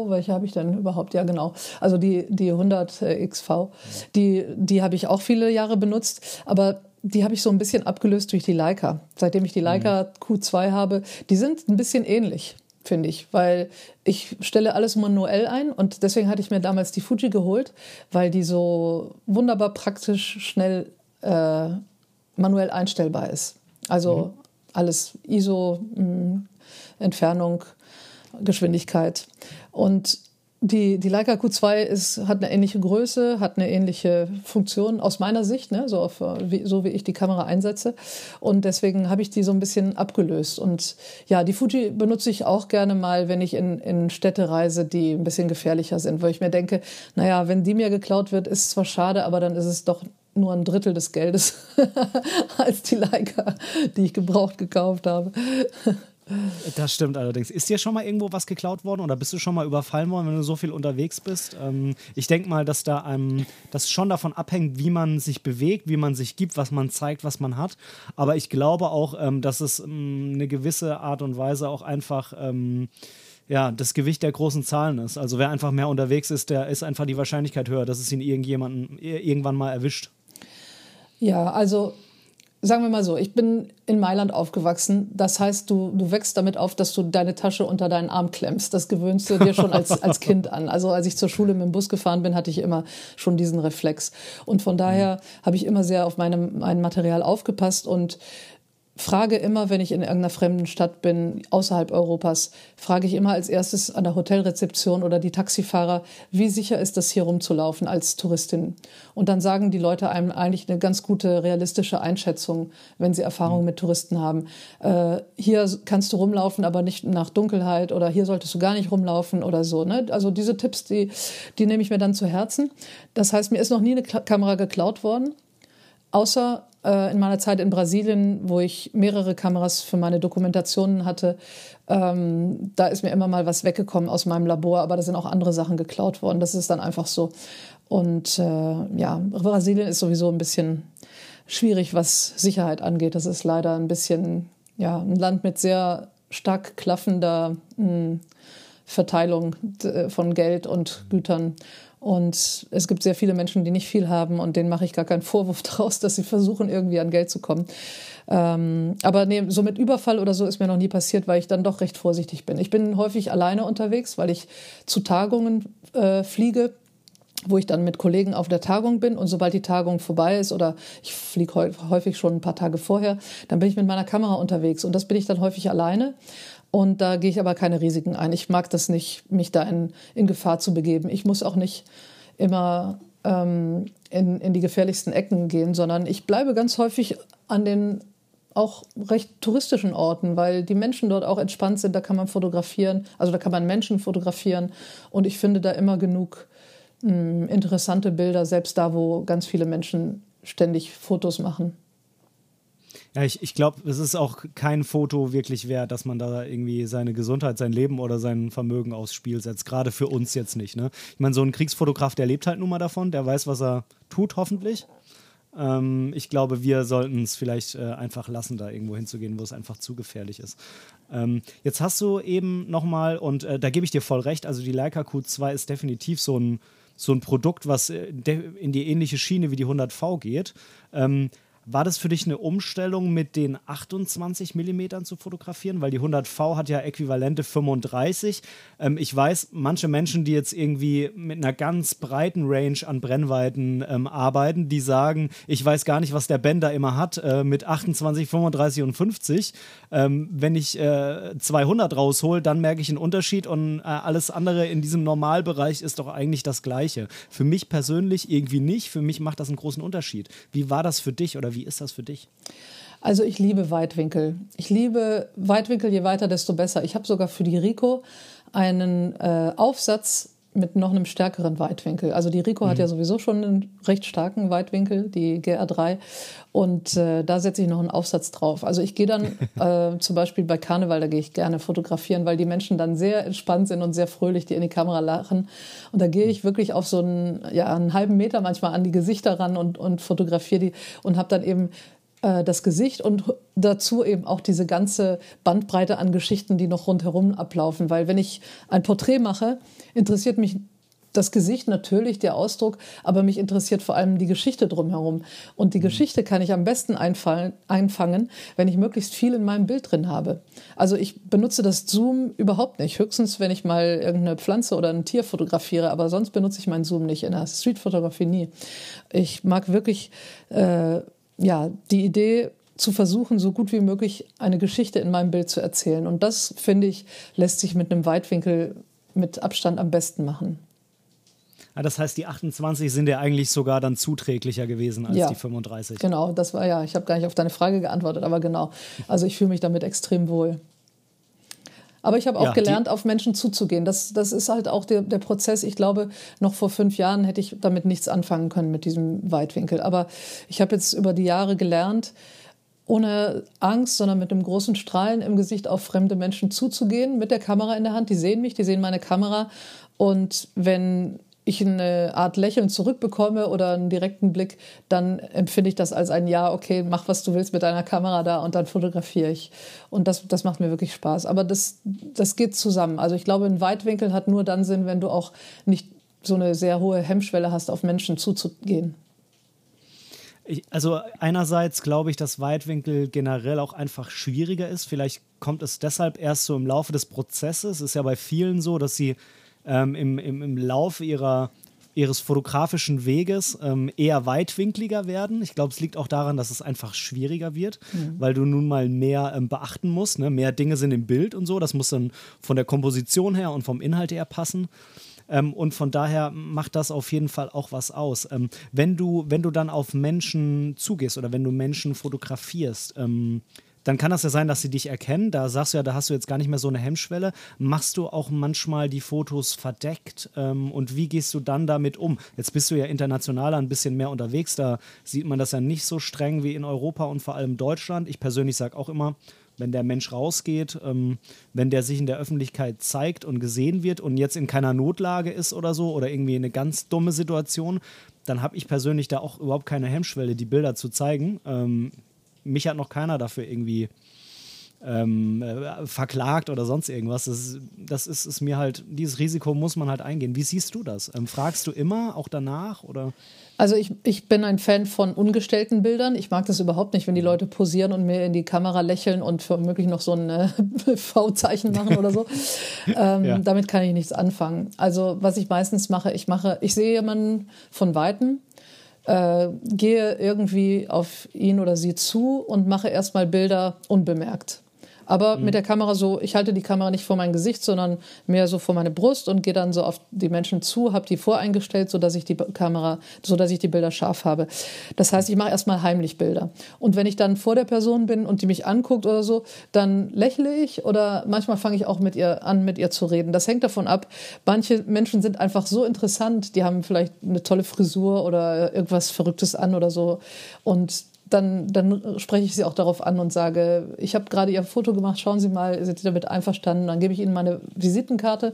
welche habe ich denn überhaupt? Ja, genau. Also die, die 100 äh, XV, die, die habe ich auch viele Jahre benutzt, aber die habe ich so ein bisschen abgelöst durch die Leica. Seitdem ich die Leica mhm. Q2 habe, die sind ein bisschen ähnlich finde ich, weil ich stelle alles manuell ein und deswegen hatte ich mir damals die Fuji geholt, weil die so wunderbar praktisch schnell äh, manuell einstellbar ist. Also mhm. alles ISO, mh, Entfernung, Geschwindigkeit und die, die Leica Q2 ist, hat eine ähnliche Größe, hat eine ähnliche Funktion aus meiner Sicht, ne, so, auf, wie, so wie ich die Kamera einsetze. Und deswegen habe ich die so ein bisschen abgelöst. Und ja, die Fuji benutze ich auch gerne mal, wenn ich in, in Städte reise, die ein bisschen gefährlicher sind, wo ich mir denke, naja, wenn die mir geklaut wird, ist zwar schade, aber dann ist es doch nur ein Drittel des Geldes als die Leica, die ich gebraucht gekauft habe. Das stimmt allerdings. Ist dir schon mal irgendwo was geklaut worden oder bist du schon mal überfallen worden, wenn du so viel unterwegs bist? Ähm, ich denke mal, dass da einem das schon davon abhängt, wie man sich bewegt, wie man sich gibt, was man zeigt, was man hat. Aber ich glaube auch, ähm, dass es ähm, eine gewisse Art und Weise auch einfach ähm, ja, das Gewicht der großen Zahlen ist. Also wer einfach mehr unterwegs ist, der ist einfach die Wahrscheinlichkeit höher, dass es ihn irgendjemanden irgendwann mal erwischt. Ja, also sagen wir mal so, ich bin in Mailand aufgewachsen. Das heißt, du, du wächst damit auf, dass du deine Tasche unter deinen Arm klemmst. Das gewöhnst du dir schon als, als Kind an. Also als ich zur Schule mit dem Bus gefahren bin, hatte ich immer schon diesen Reflex. Und von daher habe ich immer sehr auf meinem, mein Material aufgepasst und frage immer, wenn ich in irgendeiner fremden Stadt bin, außerhalb Europas, frage ich immer als erstes an der Hotelrezeption oder die Taxifahrer, wie sicher ist das hier rumzulaufen als Touristin? Und dann sagen die Leute einem eigentlich eine ganz gute realistische Einschätzung, wenn sie Erfahrungen mit Touristen haben. Äh, hier kannst du rumlaufen, aber nicht nach Dunkelheit oder hier solltest du gar nicht rumlaufen oder so. Ne? Also diese Tipps, die, die nehme ich mir dann zu Herzen. Das heißt, mir ist noch nie eine Kamera geklaut worden, außer äh, in meiner Zeit in Brasilien, wo ich mehrere Kameras für meine Dokumentationen hatte. Ähm, da ist mir immer mal was weggekommen aus meinem Labor, aber da sind auch andere Sachen geklaut worden. Das ist dann einfach so. Und äh, ja, Brasilien ist sowieso ein bisschen schwierig, was Sicherheit angeht. Das ist leider ein bisschen ja, ein Land mit sehr stark klaffender mh, hm, Verteilung von Geld und Gütern. Und es gibt sehr viele Menschen, die nicht viel haben und denen mache ich gar keinen Vorwurf daraus, dass sie versuchen, irgendwie an Geld zu kommen. Ähm, aber nee, so mit Überfall oder so ist mir noch nie passiert, weil ich dann doch recht vorsichtig bin. Ich bin häufig alleine unterwegs, weil ich zu Tagungen äh, fliege wo ich dann mit Kollegen auf der Tagung bin und sobald die Tagung vorbei ist oder ich fliege häufig schon ein paar Tage vorher, dann bin ich mit meiner Kamera unterwegs und das bin ich dann häufig alleine und da gehe ich aber keine Risiken ein. Ich mag das nicht, mich da in, in Gefahr zu begeben. Ich muss auch nicht immer ähm, in, in die gefährlichsten Ecken gehen, sondern ich bleibe ganz häufig an den auch recht touristischen Orten, weil die Menschen dort auch entspannt sind. Da kann man fotografieren, also da kann man Menschen fotografieren. Und ich finde da immer genug mh, hm, interessante Bilder, selbst da, wo ganz viele Menschen ständig Fotos machen. Ja, ich, ich glaube, es ist auch kein Foto wirklich wert, dass man da irgendwie seine Gesundheit, sein Leben oder sein Vermögen aufs Spiel setzt. Gerade für uns jetzt nicht. Ne? Ich meine, so ein Kriegsfotograf, der lebt halt nun mal davon, der weiß, was er tut, hoffentlich. Ähm, ich glaube, wir sollten es vielleicht äh, einfach lassen, da irgendwo hinzugehen, wo es einfach zu gefährlich ist. Ähm, jetzt hast du eben nochmal, und äh, da gebe ich dir voll recht, also die Leica Q2 ist definitiv so ein, so ein Produkt, was äh, in die ähnliche Schiene wie die 100V geht. Ähm, war das für dich eine Umstellung, mit den 28 mm zu fotografieren? Weil die 100V hat ja äquivalente 35. Ähm, ich weiß, manche Menschen, die jetzt irgendwie mit einer ganz breiten Range an Brennweiten ähm, arbeiten, die sagen, ich weiß gar nicht, was der Bender immer hat äh, mit 28, 35 und 50. Ähm, wenn ich äh, 200 raushol, dann merke ich einen Unterschied und äh, alles andere in diesem Normalbereich ist doch eigentlich das Gleiche. Für mich persönlich irgendwie nicht. Für mich macht das einen großen Unterschied. Wie war das für dich oder wie ist das für dich? Also ich liebe Weitwinkel. Ich liebe Weitwinkel, je weiter, desto besser. Ich habe sogar für die Rico einen äh, Aufsatz mit noch einem stärkeren Weitwinkel. Also die Rico mhm. hat ja sowieso schon einen recht starken Weitwinkel, die GR3. Und äh, da setze ich noch einen Aufsatz drauf. Also ich gehe dann äh, zum Beispiel bei Karneval, da gehe ich gerne fotografieren, weil die Menschen dann sehr entspannt sind und sehr fröhlich, die in die Kamera lachen. Und da gehe ich wirklich auf so einen, ja, einen halben Meter manchmal an die Gesichter ran und, und fotografiere die und habe dann eben äh, das Gesicht und dazu eben auch diese ganze Bandbreite an Geschichten, die noch rundherum ablaufen. Weil wenn ich ein Porträt mache, interessiert mich das Gesicht natürlich, der Ausdruck, aber mich interessiert vor allem die Geschichte drumherum. Und die mhm. Geschichte kann ich am besten einfallen, einfangen, wenn ich möglichst viel in meinem Bild drin habe. Also ich benutze das Zoom überhaupt nicht. Höchstens, wenn ich mal irgendeine Pflanze oder ein Tier fotografiere, aber sonst benutze ich meinen Zoom nicht. In der Streetfotografie nie. Ich mag wirklich äh, ja, die Idee zu versuchen, so gut wie möglich eine Geschichte in meinem Bild zu erzählen. Und das, finde ich, lässt sich mit einem Weitwinkel mit Abstand am besten machen. Ah, das heißt, die 28 sind ja eigentlich sogar dann zuträglicher gewesen als ja, die 35. Genau, das war ja, ich habe gar nicht auf deine Frage geantwortet, aber genau. Also ich fühle mich damit extrem wohl. Aber ich habe auch ja, gelernt, auf Menschen zuzugehen. Das, das ist halt auch der, der Prozess. Ich glaube, noch vor fünf Jahren hätte ich damit nichts anfangen können mit diesem Weitwinkel. Aber ich habe jetzt über die Jahre gelernt, ohne Angst, sondern mit einem großen Strahlen im Gesicht auf fremde Menschen zuzugehen, mit der Kamera in der Hand. Die sehen mich, die sehen meine Kamera. Und wenn ich eine Art Lächeln zurückbekomme oder einen direkten Blick, dann empfinde ich das als ein Ja, okay, mach was du willst mit deiner Kamera da und dann fotografiere ich. Und das, das macht mir wirklich Spaß. Aber das, das geht zusammen. Also ich glaube, ein Weitwinkel hat nur dann Sinn, wenn du auch nicht so eine sehr hohe Hemmschwelle hast, auf Menschen zuzugehen. Ich, also einerseits glaube ich, dass Weitwinkel generell auch einfach schwieriger ist. Vielleicht kommt es deshalb erst so im Laufe des Prozesses. Es ist ja bei vielen so, dass sie ähm, im, im, im Laufe ihrer, ihres fotografischen Weges ähm, eher weitwinkliger werden. Ich glaube, es liegt auch daran, dass es einfach schwieriger wird, mhm. weil du nun mal mehr ähm, beachten musst. Ne? Mehr Dinge sind im Bild und so. Das muss dann von der Komposition her und vom Inhalt her passen. Ähm, und von daher macht das auf jeden Fall auch was aus. Ähm, wenn, du, wenn du dann auf Menschen zugehst oder wenn du Menschen fotografierst, ähm, dann kann das ja sein, dass sie dich erkennen. Da sagst du ja, da hast du jetzt gar nicht mehr so eine Hemmschwelle. Machst du auch manchmal die Fotos verdeckt ähm, und wie gehst du dann damit um? Jetzt bist du ja international ein bisschen mehr unterwegs. Da sieht man das ja nicht so streng wie in Europa und vor allem Deutschland. Ich persönlich sage auch immer, wenn der Mensch rausgeht, ähm, wenn der sich in der Öffentlichkeit zeigt und gesehen wird und jetzt in keiner Notlage ist oder so oder irgendwie eine ganz dumme Situation, dann habe ich persönlich da auch überhaupt keine Hemmschwelle, die Bilder zu zeigen. Ähm, mich hat noch keiner dafür irgendwie ähm, äh, verklagt oder sonst irgendwas. Das, das ist, ist, mir halt, dieses Risiko muss man halt eingehen. Wie siehst du das? Ähm, fragst du immer, auch danach? Oder? Also ich, ich bin ein Fan von ungestellten Bildern. Ich mag das überhaupt nicht, wenn die Leute posieren und mir in die Kamera lächeln und für möglich noch so ein äh, V-Zeichen machen oder so. ähm, ja. Damit kann ich nichts anfangen. Also was ich meistens mache, ich mache, ich sehe jemanden von Weitem äh, gehe irgendwie auf ihn oder sie zu und mache erstmal Bilder unbemerkt. Aber mhm. mit der Kamera so, ich halte die Kamera nicht vor mein Gesicht, sondern mehr so vor meine Brust und gehe dann so auf die Menschen zu, habe die voreingestellt, sodass ich die Kamera, sodass ich die Bilder scharf habe. Das heißt, ich mache erstmal heimlich Bilder. Und wenn ich dann vor der Person bin und die mich anguckt oder so, dann lächle ich oder manchmal fange ich auch mit ihr an, mit ihr zu reden. Das hängt davon ab. Manche Menschen sind einfach so interessant, die haben vielleicht eine tolle Frisur oder irgendwas Verrücktes an oder so. Und dann, dann spreche ich sie auch darauf an und sage, ich habe gerade Ihr Foto gemacht, schauen Sie mal, sind Sie damit einverstanden? Dann gebe ich Ihnen meine Visitenkarte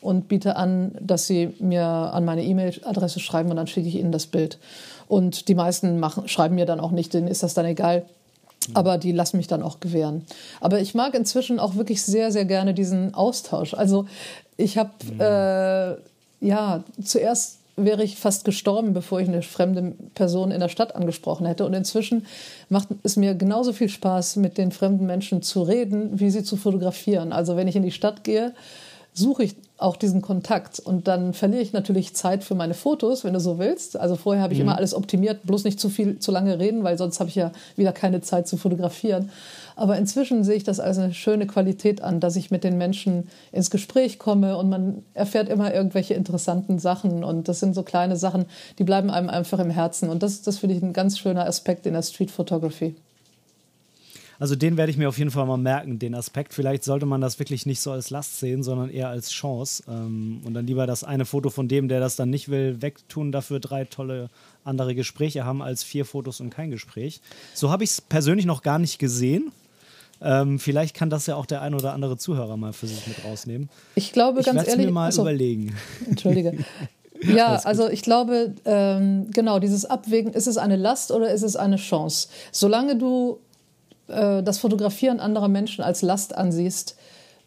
und biete an, dass Sie mir an meine E-Mail-Adresse schreiben und dann schicke ich Ihnen das Bild. Und die meisten machen, schreiben mir dann auch nicht, denen ist das dann egal. Aber die lassen mich dann auch gewähren. Aber ich mag inzwischen auch wirklich sehr, sehr gerne diesen Austausch. Also ich habe mhm. äh, ja zuerst wäre ich fast gestorben, bevor ich eine fremde Person in der Stadt angesprochen hätte. Und inzwischen macht es mir genauso viel Spaß, mit den fremden Menschen zu reden, wie sie zu fotografieren. Also wenn ich in die Stadt gehe, suche ich auch diesen Kontakt. Und dann verliere ich natürlich Zeit für meine Fotos, wenn du so willst. Also vorher habe ich mhm. immer alles optimiert, bloß nicht zu viel, zu lange reden, weil sonst habe ich ja wieder keine Zeit zu fotografieren. Aber inzwischen sehe ich das als eine schöne Qualität an, dass ich mit den Menschen ins Gespräch komme und man erfährt immer irgendwelche interessanten Sachen. Und das sind so kleine Sachen, die bleiben einem einfach im Herzen. Und das, das finde ich ein ganz schöner Aspekt in der Street Photography. Also den werde ich mir auf jeden Fall mal merken, den Aspekt. Vielleicht sollte man das wirklich nicht so als Last sehen, sondern eher als Chance. Ähm, und dann lieber das eine Foto von dem, der das dann nicht will, wegtun, dafür drei tolle andere Gespräche haben, als vier Fotos und kein Gespräch. So habe ich es persönlich noch gar nicht gesehen. Ähm, vielleicht kann das ja auch der ein oder andere Zuhörer mal für sich mit rausnehmen. Ich glaube, ich ganz ehrlich. mir mal achso, überlegen. Entschuldige. Ja, also ich glaube, ähm, genau, dieses Abwägen, ist es eine Last oder ist es eine Chance? Solange du äh, das Fotografieren anderer Menschen als Last ansiehst,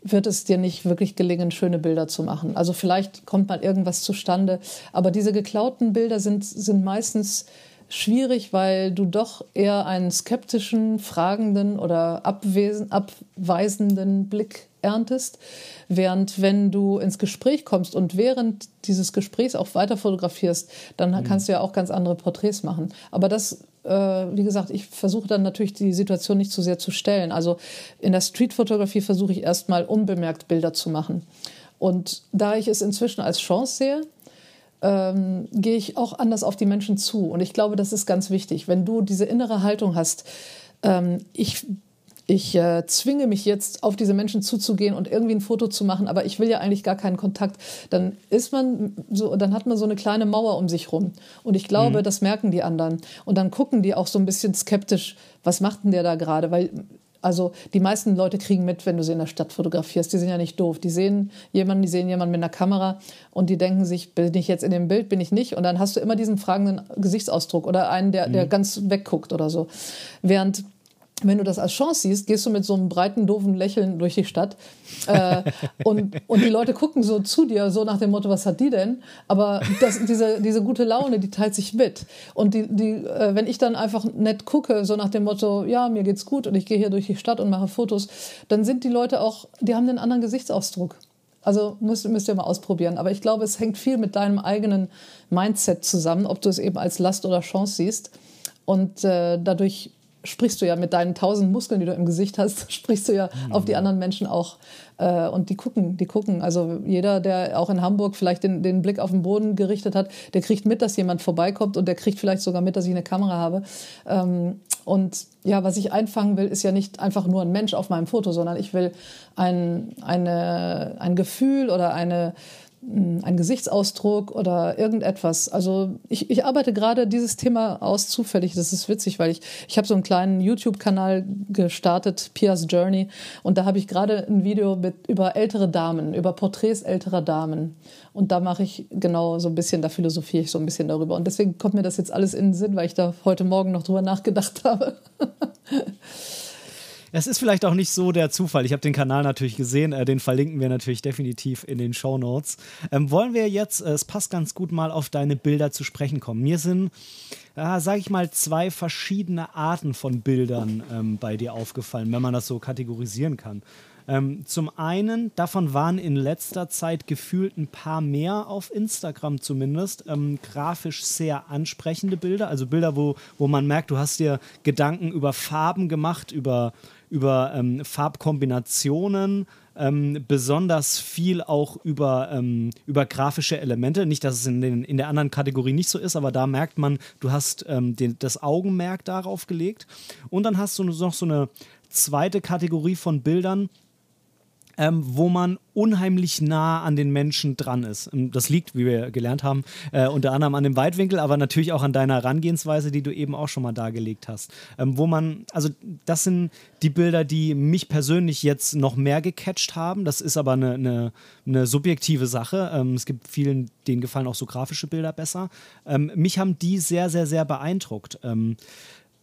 wird es dir nicht wirklich gelingen, schöne Bilder zu machen. Also vielleicht kommt mal irgendwas zustande, aber diese geklauten Bilder sind, sind meistens schwierig, weil du doch eher einen skeptischen, fragenden oder abweisenden Blick erntest. Während wenn du ins Gespräch kommst und während dieses Gesprächs auch weiter fotografierst, dann mhm. kannst du ja auch ganz andere Porträts machen. Aber das, äh, wie gesagt, ich versuche dann natürlich die Situation nicht zu sehr zu stellen. Also in der Streetfotografie versuche ich erstmal unbemerkt Bilder zu machen. Und da ich es inzwischen als Chance sehe, ähm, gehe ich auch anders auf die Menschen zu. Und ich glaube, das ist ganz wichtig. Wenn du diese innere Haltung hast, ähm, ich ich äh, zwinge mich jetzt auf diese Menschen zuzugehen und irgendwie ein Foto zu machen, aber ich will ja eigentlich gar keinen Kontakt, dann ist man so, dann hat man so eine kleine Mauer um sich rum. Und ich glaube, mhm. das merken die anderen. Und dann gucken die auch so ein bisschen skeptisch, was macht denn der da gerade? Weil also die meisten Leute kriegen mit, wenn du sie in der Stadt fotografierst. Die sind ja nicht doof. Die sehen jemanden, die sehen jemanden mit einer Kamera und die denken sich, bin ich jetzt in dem Bild, bin ich nicht. Und dann hast du immer diesen fragenden Gesichtsausdruck oder einen, der, der mhm. ganz wegguckt oder so. Während wenn du das als Chance siehst, gehst du mit so einem breiten, doofen Lächeln durch die Stadt äh, und, und die Leute gucken so zu dir, so nach dem Motto, was hat die denn? Aber das, diese, diese gute Laune, die teilt sich mit. Und die, die, äh, wenn ich dann einfach nett gucke, so nach dem Motto, ja, mir geht's gut und ich gehe hier durch die Stadt und mache Fotos, dann sind die Leute auch, die haben einen anderen Gesichtsausdruck. Also müsst, müsst ihr mal ausprobieren. Aber ich glaube, es hängt viel mit deinem eigenen Mindset zusammen, ob du es eben als Last oder Chance siehst. Und äh, dadurch sprichst du ja mit deinen tausend Muskeln, die du im Gesicht hast, sprichst du ja mhm. auf die anderen Menschen auch. Äh, und die gucken, die gucken. Also jeder, der auch in Hamburg vielleicht den, den Blick auf den Boden gerichtet hat, der kriegt mit, dass jemand vorbeikommt und der kriegt vielleicht sogar mit, dass ich eine Kamera habe. Ähm, und ja, was ich einfangen will, ist ja nicht einfach nur ein Mensch auf meinem Foto, sondern ich will ein, eine, ein Gefühl oder eine, ein Gesichtsausdruck oder irgendetwas. Also ich, ich arbeite gerade dieses Thema aus zufällig. Das ist witzig, weil ich, ich habe so einen kleinen YouTube-Kanal gestartet, Pia's Journey. Und da habe ich gerade ein Video mit, über ältere Damen, über Porträts älterer Damen. Und da mache ich genau so ein bisschen, da philosophiere ich so ein bisschen darüber. Und deswegen kommt mir das jetzt alles in den Sinn, weil ich da heute Morgen noch drüber nachgedacht habe. Es ist vielleicht auch nicht so der Zufall. Ich habe den Kanal natürlich gesehen, äh, den verlinken wir natürlich definitiv in den Show Notes. Ähm, wollen wir jetzt, äh, es passt ganz gut, mal auf deine Bilder zu sprechen kommen. Mir sind, äh, sage ich mal, zwei verschiedene Arten von Bildern ähm, bei dir aufgefallen, wenn man das so kategorisieren kann. Ähm, zum einen, davon waren in letzter Zeit gefühlt ein paar mehr auf Instagram zumindest, ähm, grafisch sehr ansprechende Bilder, also Bilder, wo, wo man merkt, du hast dir Gedanken über Farben gemacht, über, über ähm, Farbkombinationen, ähm, besonders viel auch über, ähm, über grafische Elemente. Nicht, dass es in, den, in der anderen Kategorie nicht so ist, aber da merkt man, du hast ähm, den, das Augenmerk darauf gelegt. Und dann hast du noch so eine zweite Kategorie von Bildern, ähm, wo man unheimlich nah an den Menschen dran ist. Ähm, das liegt, wie wir gelernt haben, äh, unter anderem an dem Weitwinkel, aber natürlich auch an deiner Herangehensweise, die du eben auch schon mal dargelegt hast. Ähm, wo man, also das sind die Bilder, die mich persönlich jetzt noch mehr gecatcht haben. Das ist aber eine, eine, eine subjektive Sache. Ähm, es gibt vielen, denen gefallen auch so grafische Bilder besser. Ähm, mich haben die sehr, sehr, sehr beeindruckt.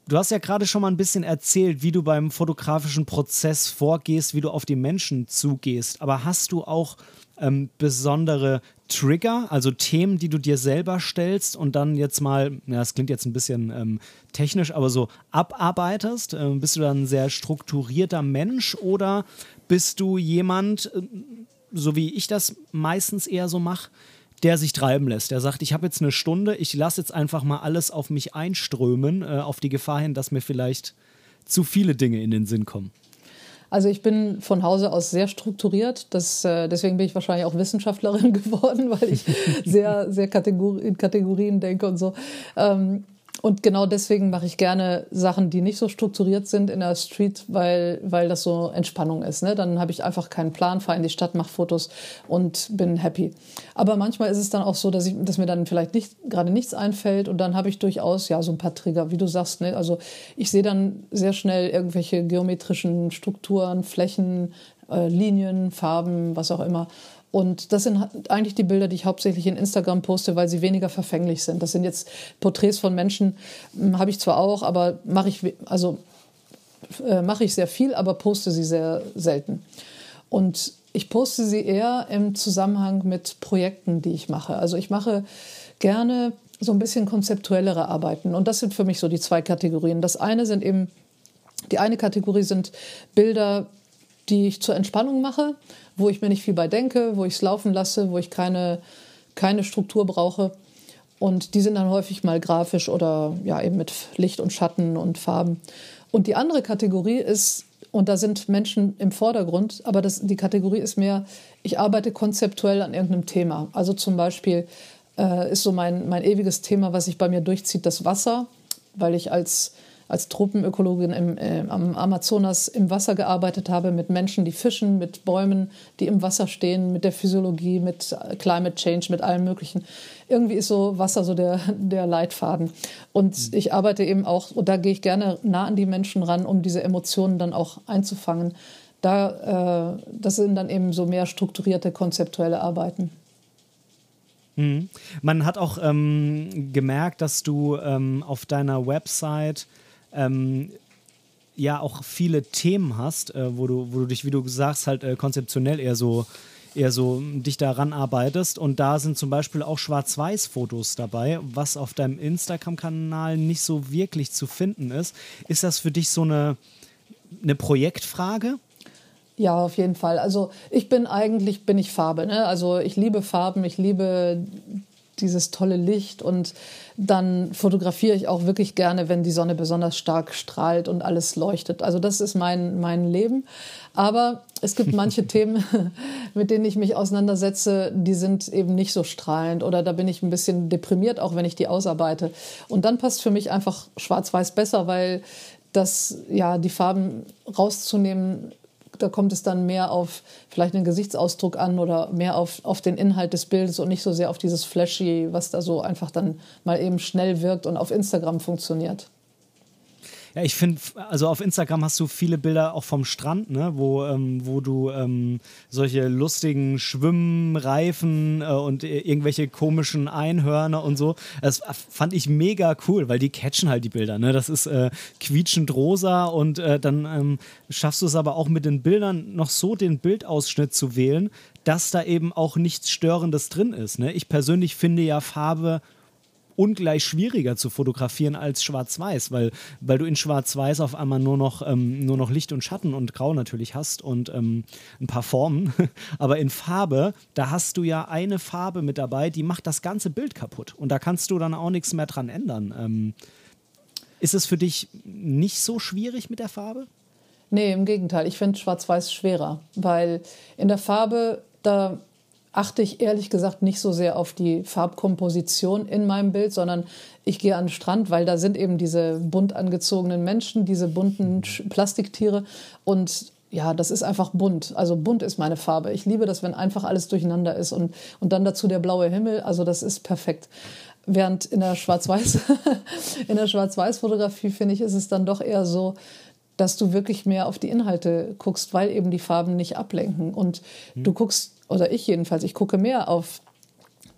Du hast ja gerade schon mal ein bisschen erzählt, wie du beim fotografischen Prozess vorgehst, wie du auf die Menschen zugehst. Aber hast du auch ähm, besondere Trigger, also Themen, die du dir selber stellst und dann jetzt mal, ja, das klingt jetzt ein bisschen ähm, technisch, aber so abarbeitest? Ähm, bist du dann ein sehr strukturierter Mensch oder bist du jemand, äh, so wie ich das meistens eher so mache, der sich treiben lässt. Der sagt, ich habe jetzt eine Stunde, ich lasse jetzt einfach mal alles auf mich einströmen, äh, auf die Gefahr hin, dass mir vielleicht zu viele Dinge in den Sinn kommen. Also ich bin von Hause aus sehr strukturiert. Das, äh, deswegen bin ich wahrscheinlich auch Wissenschaftlerin geworden, weil ich sehr, sehr Kategor in Kategorien denke und so. Ähm, und genau deswegen mache ich gerne Sachen, die nicht so strukturiert sind in der Street, weil, weil das so Entspannung ist. Ne? Dann habe ich einfach keinen Plan, fahre in die Stadt, mache Fotos und bin happy. Aber manchmal ist es dann auch so, dass, ich, dass mir dann vielleicht nicht, gerade nichts einfällt und dann habe ich durchaus ja so ein paar Trigger, wie du sagst. Ne? Also ich sehe dann sehr schnell irgendwelche geometrischen Strukturen, Flächen, äh, Linien, Farben, was auch immer. Und das sind eigentlich die Bilder, die ich hauptsächlich in Instagram poste, weil sie weniger verfänglich sind. Das sind jetzt Porträts von Menschen, hm, habe ich zwar auch, aber mache ich, also, äh, mache ich sehr viel, aber poste sie sehr selten. Und ich poste sie eher im Zusammenhang mit Projekten, die ich mache. Also ich mache gerne so ein bisschen konzeptuellere Arbeiten. Und das sind für mich so die zwei Kategorien. Das eine sind eben, die eine Kategorie sind Bilder, die ich zur Entspannung mache, wo ich mir nicht viel bei denke, wo ich es laufen lasse, wo ich keine, keine Struktur brauche. Und die sind dann häufig mal grafisch oder ja eben mit Licht und Schatten und Farben. Und die andere Kategorie ist und da sind Menschen im Vordergrund, aber das, die Kategorie ist mehr, ich arbeite konzeptuell an irgendeinem Thema. Also zum Beispiel äh, ist so mein, mein ewiges Thema, was sich bei mir durchzieht, das Wasser, weil ich als als Tropenökologin im, äh, am Amazonas im Wasser gearbeitet habe, mit Menschen, die fischen, mit Bäumen, die im Wasser stehen, mit der Physiologie, mit Climate Change, mit allem Möglichen. Irgendwie ist so Wasser so der, der Leitfaden. Und mhm. ich arbeite eben auch, und da gehe ich gerne nah an die Menschen ran, um diese Emotionen dann auch einzufangen. Da, äh, das sind dann eben so mehr strukturierte, konzeptuelle Arbeiten. Mhm. Man hat auch ähm, gemerkt, dass du ähm, auf deiner Website ähm, ja auch viele Themen hast, äh, wo, du, wo du dich, wie du sagst, halt äh, konzeptionell eher so eher so dich daran arbeitest. Und da sind zum Beispiel auch Schwarz-Weiß-Fotos dabei, was auf deinem Instagram-Kanal nicht so wirklich zu finden ist. Ist das für dich so eine, eine Projektfrage? Ja, auf jeden Fall. Also ich bin eigentlich, bin ich Farbe. Ne? Also ich liebe Farben, ich liebe dieses tolle Licht und dann fotografiere ich auch wirklich gerne, wenn die Sonne besonders stark strahlt und alles leuchtet. Also das ist mein, mein Leben. Aber es gibt manche Themen, mit denen ich mich auseinandersetze, die sind eben nicht so strahlend oder da bin ich ein bisschen deprimiert, auch wenn ich die ausarbeite. Und dann passt für mich einfach schwarz-weiß besser, weil das, ja, die Farben rauszunehmen da kommt es dann mehr auf vielleicht einen Gesichtsausdruck an oder mehr auf, auf den Inhalt des Bildes und nicht so sehr auf dieses Flashy, was da so einfach dann mal eben schnell wirkt und auf Instagram funktioniert. Ja, ich finde, also auf Instagram hast du viele Bilder auch vom Strand, ne, wo, ähm, wo du ähm, solche lustigen Schwimmreifen äh, und irgendwelche komischen Einhörner und so. Das fand ich mega cool, weil die catchen halt die Bilder. Ne? Das ist äh, quietschend rosa und äh, dann ähm, schaffst du es aber auch mit den Bildern noch so den Bildausschnitt zu wählen, dass da eben auch nichts Störendes drin ist. Ne? Ich persönlich finde ja Farbe ungleich schwieriger zu fotografieren als Schwarz-Weiß, weil, weil du in Schwarz-Weiß auf einmal nur noch, ähm, nur noch Licht und Schatten und Grau natürlich hast und ähm, ein paar Formen. Aber in Farbe, da hast du ja eine Farbe mit dabei, die macht das ganze Bild kaputt. Und da kannst du dann auch nichts mehr dran ändern. Ähm, ist es für dich nicht so schwierig mit der Farbe? Nee, im Gegenteil. Ich finde Schwarz-Weiß schwerer, weil in der Farbe, da achte ich ehrlich gesagt nicht so sehr auf die Farbkomposition in meinem Bild, sondern ich gehe an den Strand, weil da sind eben diese bunt angezogenen Menschen, diese bunten Plastiktiere und ja, das ist einfach bunt. Also bunt ist meine Farbe. Ich liebe das, wenn einfach alles durcheinander ist und, und dann dazu der blaue Himmel. Also das ist perfekt. Während in der Schwarz-Weiß, in der Schwarz-Weiß-Fotografie finde ich, ist es dann doch eher so, dass du wirklich mehr auf die Inhalte guckst, weil eben die Farben nicht ablenken. Und mhm. du guckst oder ich jedenfalls, ich gucke mehr auf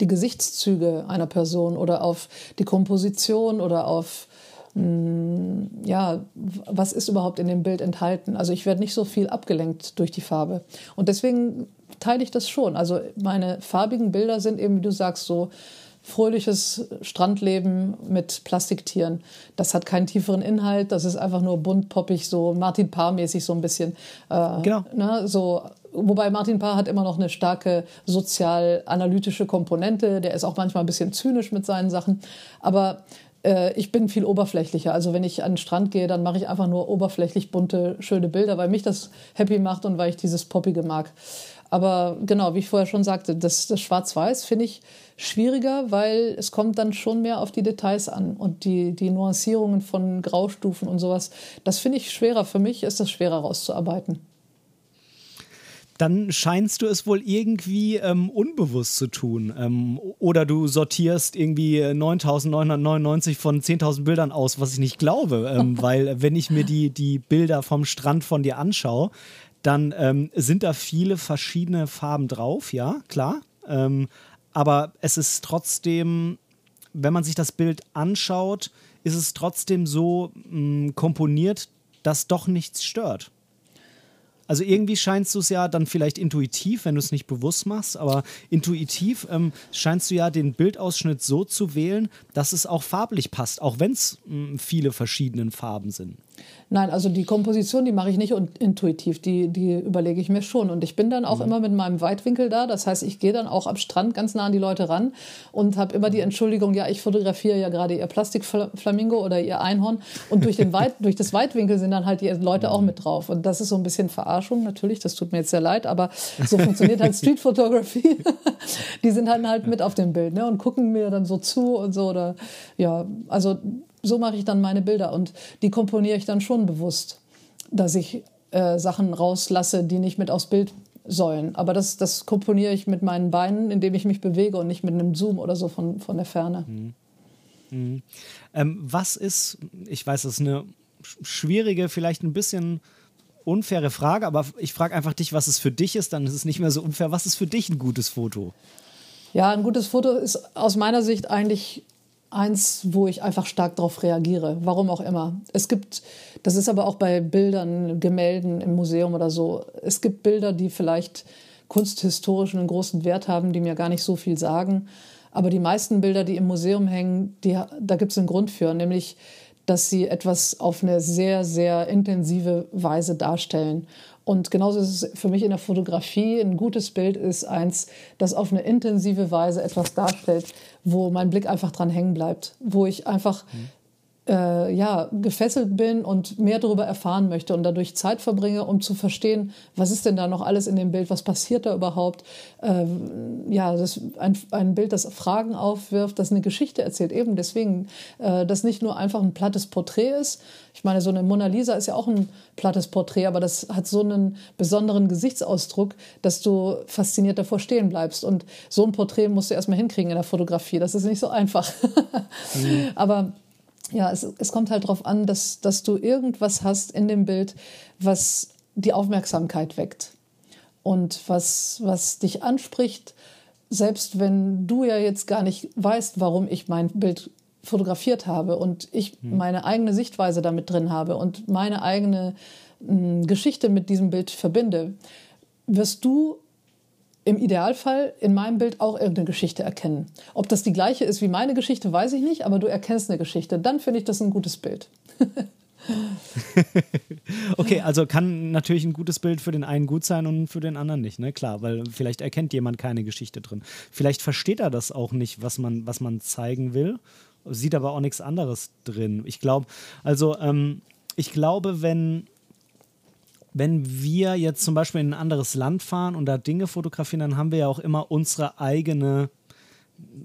die Gesichtszüge einer Person oder auf die Komposition oder auf mh, mm, ja, was ist überhaupt in dem Bild enthalten. Also ich werde nicht so viel abgelenkt durch die Farbe. Und deswegen teile ich das schon. Also meine farbigen Bilder sind eben, wie du sagst, so fröhliches Strandleben mit Plastiktieren. Das hat keinen tieferen Inhalt, das ist einfach nur bunt, poppig, so Martin Paar-mäßig so ein bisschen. Äh, genau. Ne, so Wobei Martin Paar hat immer noch eine starke sozial-analytische Komponente. Der ist auch manchmal ein bisschen zynisch mit seinen Sachen. Aber äh, ich bin viel oberflächlicher. Also wenn ich an den Strand gehe, dann mache ich einfach nur oberflächlich bunte, schöne Bilder, weil mich das happy macht und weil ich dieses Poppige mag. Aber genau, wie ich vorher schon sagte, das, das Schwarz-Weiß finde ich schwieriger, weil es kommt dann schon mehr auf die Details an und die, die Nuancierungen von Graustufen und sowas. Das finde ich schwerer. Für mich ist das schwerer rauszuarbeiten dann scheinst du es wohl irgendwie ähm, unbewusst zu tun. Ähm, oder du sortierst irgendwie 9999 von 10.000 Bildern aus, was ich nicht glaube. Ähm, weil wenn ich mir die, die Bilder vom Strand von dir anschaue, dann ähm, sind da viele verschiedene Farben drauf, ja, klar. Ähm, aber es ist trotzdem, wenn man sich das Bild anschaut, ist es trotzdem so mh, mm, komponiert, dass doch nichts stört. Also irgendwie scheinst du es ja dann vielleicht intuitiv, wenn du es nicht bewusst machst, aber intuitiv ähm, scheinst du ja den Bildausschnitt so zu wählen, dass es auch farblich passt, auch wenn es hm, viele verschiedene Farben sind. Nein, also die Komposition, die mache ich nicht intuitiv, die, die überlege ich mir schon. Und ich bin dann auch mhm. immer mit meinem Weitwinkel da. Das heißt, ich gehe dann auch am Strand ganz nah an die Leute ran und habe immer die mhm. Entschuldigung, ja, ich fotografiere ja gerade ihr Plastikflamingo oder ihr Einhorn. Und durch, den Weit, durch das Weitwinkel sind dann halt die Leute auch mit drauf. Und das ist so ein bisschen Verarschung natürlich, das tut mir jetzt sehr leid, aber so funktioniert halt Street Photography. die sind dann halt mit auf dem Bild ne, und gucken mir dann so zu und so. Oder ja, also so mache ich dann meine Bilder und die komponiere ich dann schon bewusst, dass ich äh, Sachen rauslasse, die nicht mit aufs Bild sollen. Aber das, das komponiere ich mit meinen Beinen, indem ich mich bewege und nicht mit einem Zoom oder so von, von der Ferne. Mhm. Mhm. Ähm, was ist, ich weiß, das ist eine schwierige, vielleicht ein bisschen unfaire Frage, aber ich frage einfach dich, was es für dich ist, dann ist es nicht mehr so unfair. Was ist für dich ein gutes Foto? Ja, ein gutes Foto ist aus meiner Sicht eigentlich eins, wo ich einfach stark darauf reagiere, warum auch immer. Es gibt, das ist aber auch bei Bildern, Gemälden im Museum oder so, es gibt Bilder, die vielleicht kunsthistorisch einen großen Wert haben, die mir gar nicht so viel sagen. Aber die meisten Bilder, die im Museum hängen, die, da gibt es einen Grund für, nämlich dass sie etwas auf eine sehr, sehr intensive Weise darstellen. Und genauso ist es für mich in der Fotografie. Ein gutes Bild ist eins, das auf eine intensive Weise etwas darstellt, wo mein Blick einfach dran hängen bleibt, wo ich einfach mhm äh, ja, gefesselt bin und mehr darüber erfahren möchte und dadurch Zeit verbringe, um zu verstehen, was ist denn da noch alles in dem Bild, was passiert da überhaupt. Ähm, ja, das ein, ein Bild, das Fragen aufwirft, das eine Geschichte erzählt. Eben deswegen, äh, das nicht nur einfach ein plattes Porträt ist. Ich meine, so eine Mona Lisa ist ja auch ein plattes Porträt, aber das hat so einen besonderen Gesichtsausdruck, dass du fasziniert davor stehen bleibst. Und so ein Porträt musst du erstmal hinkriegen in der Fotografie. Das ist nicht so einfach. mhm. Aber ja, es, es kommt halt darauf an, dass, dass du irgendwas hast in dem Bild, was die Aufmerksamkeit weckt und was, was dich anspricht, selbst wenn du ja jetzt gar nicht weißt, warum ich mein Bild fotografiert habe und ich hm. meine eigene Sichtweise damit drin habe und meine eigene mh, hm, Geschichte mit diesem Bild verbinde, wirst du im Idealfall in meinem Bild auch irgendeine Geschichte erkennen. Ob das die gleiche ist wie meine Geschichte, weiß ich nicht, aber du erkennst eine Geschichte. Dann finde ich das ein gutes Bild. okay, also kann natürlich ein gutes Bild für den einen gut sein und für den anderen nicht, ne? Klar, weil vielleicht erkennt jemand keine Geschichte drin. Vielleicht versteht er das auch nicht, was man, was man zeigen will, sieht aber auch nichts anderes drin. Ich glaube, also ähm, ich glaube, wenn wenn wir jetzt zum Beispiel in ein anderes Land fahren und da Dinge fotografieren, dann haben wir ja auch immer unsere eigene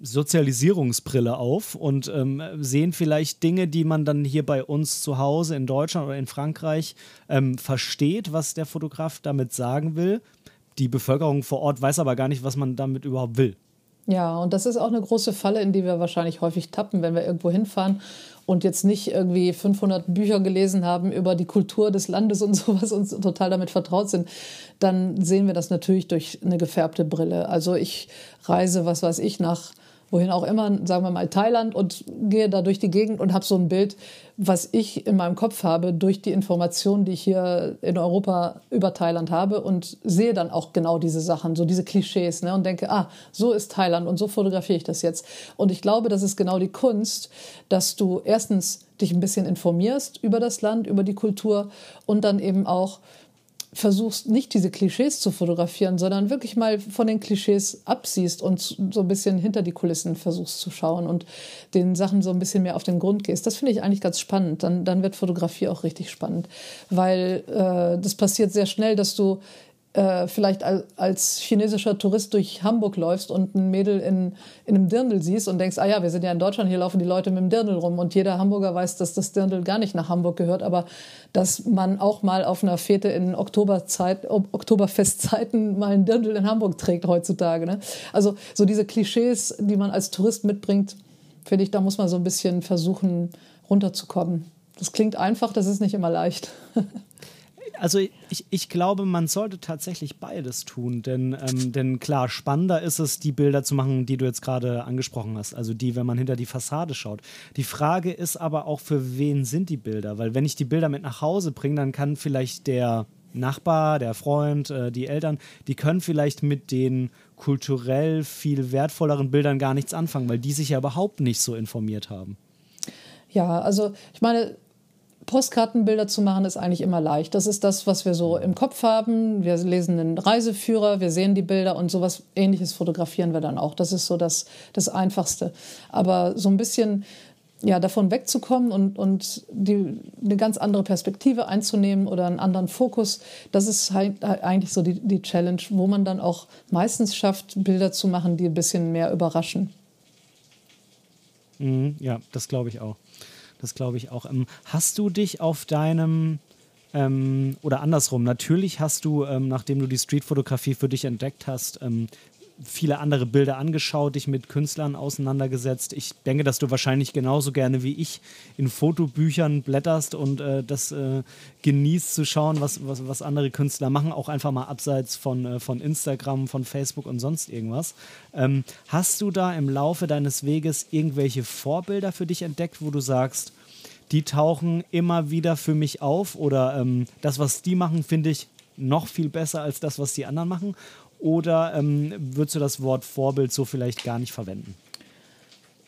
Sozialisierungsbrille auf und ähm, sehen vielleicht Dinge, die man dann hier bei uns zu Hause in Deutschland oder in Frankreich ähm, versteht, was der Fotograf damit sagen will. Die Bevölkerung vor Ort weiß aber gar nicht, was man damit überhaupt will. Ja, und das ist auch eine große Falle, in die wir wahrscheinlich häufig tappen, wenn wir irgendwo hinfahren und jetzt nicht irgendwie 500 Bücher gelesen haben über die Kultur des Landes und sowas und total damit vertraut sind, dann sehen wir das natürlich durch eine gefärbte Brille. Also ich reise, was weiß ich, nach wohin auch immer, sagen wir mal Thailand und gehe da durch die Gegend und habe so ein Bild, was ich in meinem Kopf habe durch die Informationen, die ich hier in Europa über Thailand habe und sehe dann auch genau diese Sachen, so diese Klischees ne, und denke, ah, so ist Thailand und so fotografiere ich das jetzt. Und ich glaube, das ist genau die Kunst, dass du erstens dich ein bisschen informierst über das Land, über die Kultur und dann eben auch versuchst, nicht diese Klischees zu fotografieren, sondern wirklich mal von den Klischees absiehst und so ein bisschen hinter die Kulissen versuchst zu schauen und den Sachen so ein bisschen mehr auf den Grund gehst. Das finde ich eigentlich ganz spannend. Dann, dann wird Fotografie auch richtig spannend, weil äh, das passiert sehr schnell, dass du äh, vielleicht als chinesischer Tourist durch Hamburg läufst und ein Mädel in, in einem Dirndl siehst und denkst, ah ja, wir sind ja in Deutschland, hier laufen die Leute mit dem Dirndl rum und jeder Hamburger weiß, dass das Dirndl gar nicht nach Hamburg gehört, aber dass man auch mal auf einer Fete in Oktoberzeit, Oktoberfestzeiten mal ein Dirndl in Hamburg trägt heutzutage. Ne? Also so diese Klischees, die man als Tourist mitbringt, finde ich, da muss man so ein bisschen versuchen runterzukommen. Das klingt einfach, das ist nicht immer leicht. also ich, ich glaube, man sollte tatsächlich beides tun, denn, ähm, denn klar, spannender ist es, die Bilder zu machen, die du jetzt gerade angesprochen hast, also die, wenn man hinter die Fassade schaut. Die Frage ist aber auch, für wen sind die Bilder? Weil wenn ich die Bilder mit nach Hause bringe, dann kann vielleicht der Nachbar, der Freund, äh, die Eltern, die können vielleicht mit den kulturell viel wertvolleren Bildern gar nichts anfangen, weil die sich ja überhaupt nicht so informiert haben. Ja, also ich meine, Postkartenbilder zu machen ist eigentlich immer leicht. Das ist das, was wir so im Kopf haben. Wir lesen einen Reiseführer, wir sehen die Bilder und sowas ähnliches fotografieren wir dann auch. Das ist so das, das Einfachste. Aber so ein bisschen ja, davon wegzukommen und, und die, eine ganz andere Perspektive einzunehmen oder einen anderen Fokus, das ist halt eigentlich so die, die Challenge, wo man dann auch meistens schafft, Bilder zu machen, die ein bisschen mehr überraschen. Mhm, ja, das glaube ich auch. Das glaube ich auch. Ähm, hast du dich auf deinem ähm, oder andersrum, natürlich hast du, ähm, nachdem du die Streetfotografie für dich entdeckt hast, ähm, viele andere Bilder angeschaut, dich mit Künstlern auseinandergesetzt. Ich denke, dass du wahrscheinlich genauso gerne wie ich in Fotobüchern blätterst und äh, das äh, genießt zu schauen, was, was, was andere Künstler machen, auch einfach mal abseits von, äh, von Instagram, von Facebook und sonst irgendwas. Ähm, hast du da im Laufe deines Weges irgendwelche Vorbilder für dich entdeckt, wo du sagst, die tauchen immer wieder für mich auf oder ähm, das, was die machen, finde ich noch viel besser als das, was die anderen machen? Oder ähm, würdest du das Wort Vorbild so vielleicht gar nicht verwenden?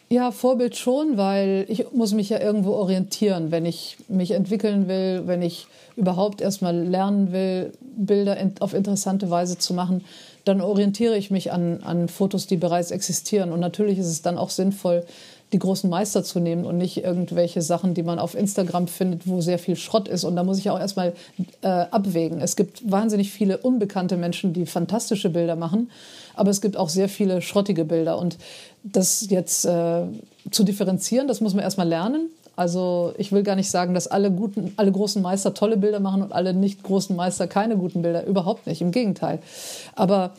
Ja, Vorbild schon, weil ich muss mich ja irgendwo orientieren, wenn ich mich entwickeln will, wenn ich überhaupt erstmal lernen will, Bilder auf interessante Weise zu machen, dann orientiere ich mich an, an Fotos, die bereits existieren. Und natürlich ist es dann auch sinnvoll, die großen Meister zu nehmen und nicht irgendwelche Sachen, die man auf Instagram findet, wo sehr viel Schrott ist. Und da muss ich auch erstmal äh, abwägen. Es gibt wahnsinnig viele unbekannte Menschen, die fantastische Bilder machen, aber es gibt auch sehr viele schrottige Bilder. Und das jetzt äh, zu differenzieren, das muss man erstmal lernen. Also ich will gar nicht sagen, dass alle guten, alle großen Meister tolle Bilder machen und alle nicht großen Meister keine guten Bilder. Überhaupt nicht. Im Gegenteil. Aber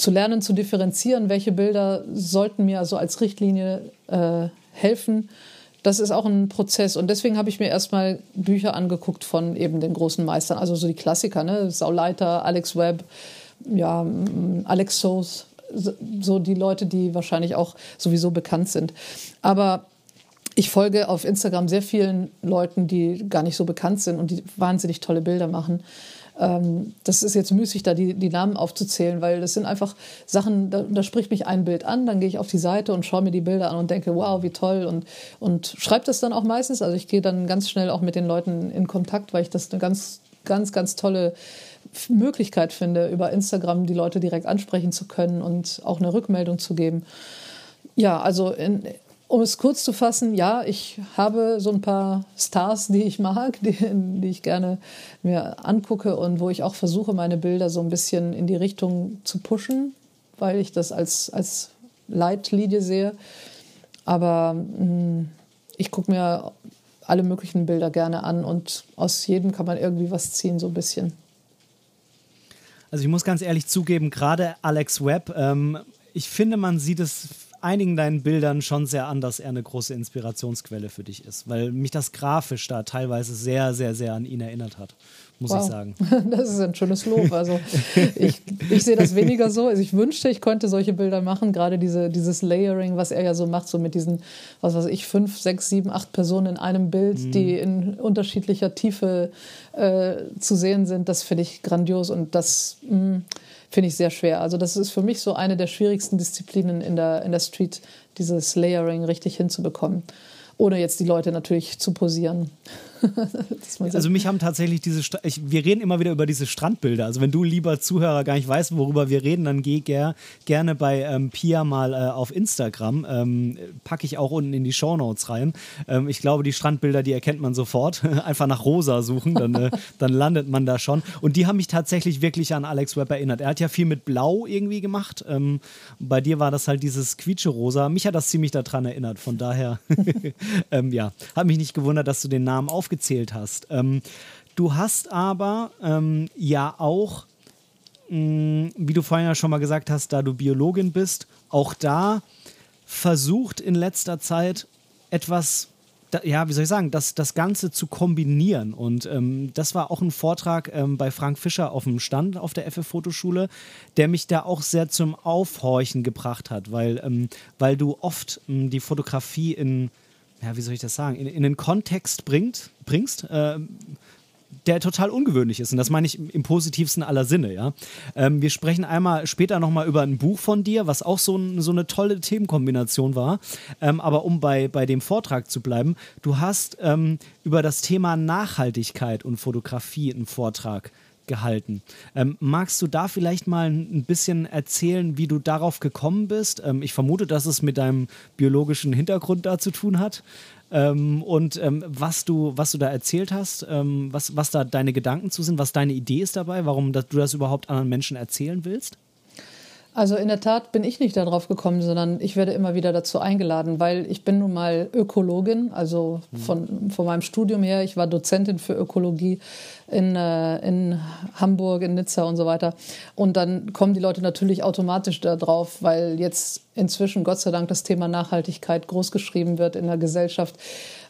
zu lernen, zu differenzieren, welche Bilder sollten mir also als Richtlinie äh, helfen. Das ist auch ein Prozess. Und deswegen habe ich mir erstmal Bücher angeguckt von eben den großen Meistern, also so die Klassiker, ne? Sauleiter, Alex Webb, ja, Alex Soos, so die Leute, die wahrscheinlich auch sowieso bekannt sind. Aber ich folge auf Instagram sehr vielen Leuten, die gar nicht so bekannt sind und die wahnsinnig tolle Bilder machen. Ähm, das ist jetzt müßig, da die, die Namen aufzuzählen, weil das sind einfach Sachen, da, da spricht mich ein Bild an, dann gehe ich auf die Seite und schaue mir die Bilder an und denke, wow, wie toll und, und schreibe das dann auch meistens. Also ich gehe dann ganz schnell auch mit den Leuten in Kontakt, weil ich das eine ganz, ganz, ganz tolle Möglichkeit finde, über Instagram die Leute direkt ansprechen zu können und auch eine Rückmeldung zu geben. Ja, also in, um es kurz zu fassen, ja, ich habe so ein paar Stars, die ich mag, die, die, ich gerne mir angucke und wo ich auch versuche, meine Bilder so ein bisschen in die Richtung zu pushen, weil ich das als, als Leitlinie sehe. Aber mh, hm, ich gucke mir alle möglichen Bilder gerne an und aus jedem kann man irgendwie was ziehen, so ein bisschen. Also ich muss ganz ehrlich zugeben, gerade Alex Webb, ähm, ich finde, man sieht es einigen deinen Bildern schon sehr an, dass er eine große Inspirationsquelle für dich ist, weil mich das grafisch da teilweise sehr, sehr, sehr an ihn erinnert hat, muss wow. ich sagen. Das ist ein schönes Lob. Also ich, ich sehe das weniger so. Also ich wünschte, ich könnte solche Bilder machen, gerade diese, dieses Layering, was er ja so macht, so mit diesen, was weiß ich, fünf, sechs, sieben, acht Personen in einem Bild, mhm. die in unterschiedlicher Tiefe äh, zu sehen sind, das finde ich grandios und das mh, mm, finde ich sehr schwer. Also das ist für mich so eine der schwierigsten Disziplinen in der, in der Street, dieses Layering richtig hinzubekommen ohne jetzt die Leute natürlich zu posieren. also mich haben tatsächlich diese, St ich, wir reden immer wieder über diese Strandbilder. Also wenn du lieber Zuhörer gar nicht weißt, worüber wir reden, dann geh ger gerne bei ähm, Pia mal äh, auf Instagram. Ähm, Packe ich auch unten in die Shownotes rein. Ähm, ich glaube, die Strandbilder, die erkennt man sofort. Einfach nach Rosa suchen, dann, äh, dann landet man da schon. Und die haben mich tatsächlich wirklich an Alex Webb erinnert. Er hat ja viel mit Blau irgendwie gemacht. Ähm, bei dir war das halt dieses Quietsche-Rosa. Mich hat das ziemlich daran erinnert. Von daher ähm, ja, hat mich nicht gewundert, dass du den Namen aufgezählt hast. Ähm, du hast aber ähm, ja auch, mh, mm, wie du vorhin ja schon mal gesagt hast, da du Biologin bist, auch da versucht in letzter Zeit etwas ja, wie soll ich sagen, das, das Ganze zu kombinieren. Und ähm, das war auch ein Vortrag ähm, bei Frank Fischer auf dem Stand auf der FF-Fotoschule, der mich da auch sehr zum Aufhorchen gebracht hat, weil, ähm, weil du oft ähm, die Fotografie in ja, wie soll ich das sagen, in, in den Kontext bringt, bringst, äh, der total ungewöhnlich ist. Und das meine ich im positivsten aller Sinne, ja. Ähm, wir sprechen einmal später nochmal über ein Buch von dir, was auch so, ein, so eine tolle Themenkombination war. Ähm, aber um bei, bei dem Vortrag zu bleiben, du hast ähm, über das Thema Nachhaltigkeit und Fotografie einen Vortrag gehalten. Ähm, magst du da vielleicht mal ein bisschen erzählen, wie du darauf gekommen bist? Ähm, ich vermute, dass es mit deinem biologischen Hintergrund da zu tun hat. Ähm, und ähm, was, du, was du da erzählt hast, ähm, was, was da deine Gedanken zu sind, was deine Idee ist dabei, warum das, du das überhaupt anderen Menschen erzählen willst? Also in der Tat bin ich nicht darauf gekommen, sondern ich werde immer wieder dazu eingeladen, weil ich bin nun mal Ökologin, also von, von meinem Studium her. Ich war Dozentin für Ökologie in, äh, in Hamburg, in Nizza und so weiter. Und dann kommen die Leute natürlich automatisch darauf, weil jetzt inzwischen Gott sei Dank das Thema Nachhaltigkeit großgeschrieben wird in der Gesellschaft.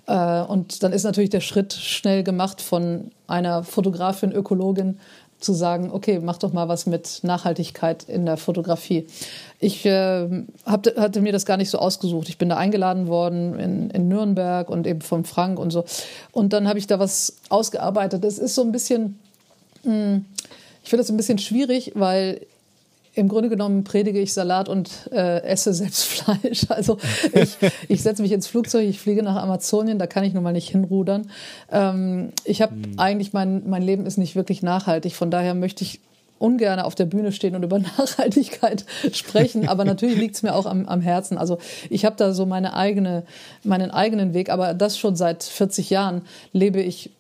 Äh, und dann ist natürlich der Schritt schnell gemacht von einer Fotografin, Ökologin zu sagen, okay, mach doch mal was mit Nachhaltigkeit in der Fotografie. Ich äh, hab, hatte mir das gar nicht so ausgesucht. Ich bin da eingeladen worden in, in Nürnberg und eben von Frank und so. Und dann habe ich da was ausgearbeitet. Es ist so ein bisschen, mh, hm, ich finde das ein bisschen schwierig, weil im Grunde genommen predige ich Salat und äh, esse selbst Fleisch. Also ich, ich setze mich ins Flugzeug, ich fliege nach Amazonien, da kann ich nun mal nicht hinrudern. Ähm, ich habe mhm. eigentlich, mein, mein Leben ist nicht wirklich nachhaltig, von daher möchte ich ungern auf der Bühne stehen und über Nachhaltigkeit sprechen, aber natürlich liegt es mir auch am, am Herzen. Also ich habe da so meine eigene, meinen eigenen Weg, aber das schon seit 40 Jahren lebe ich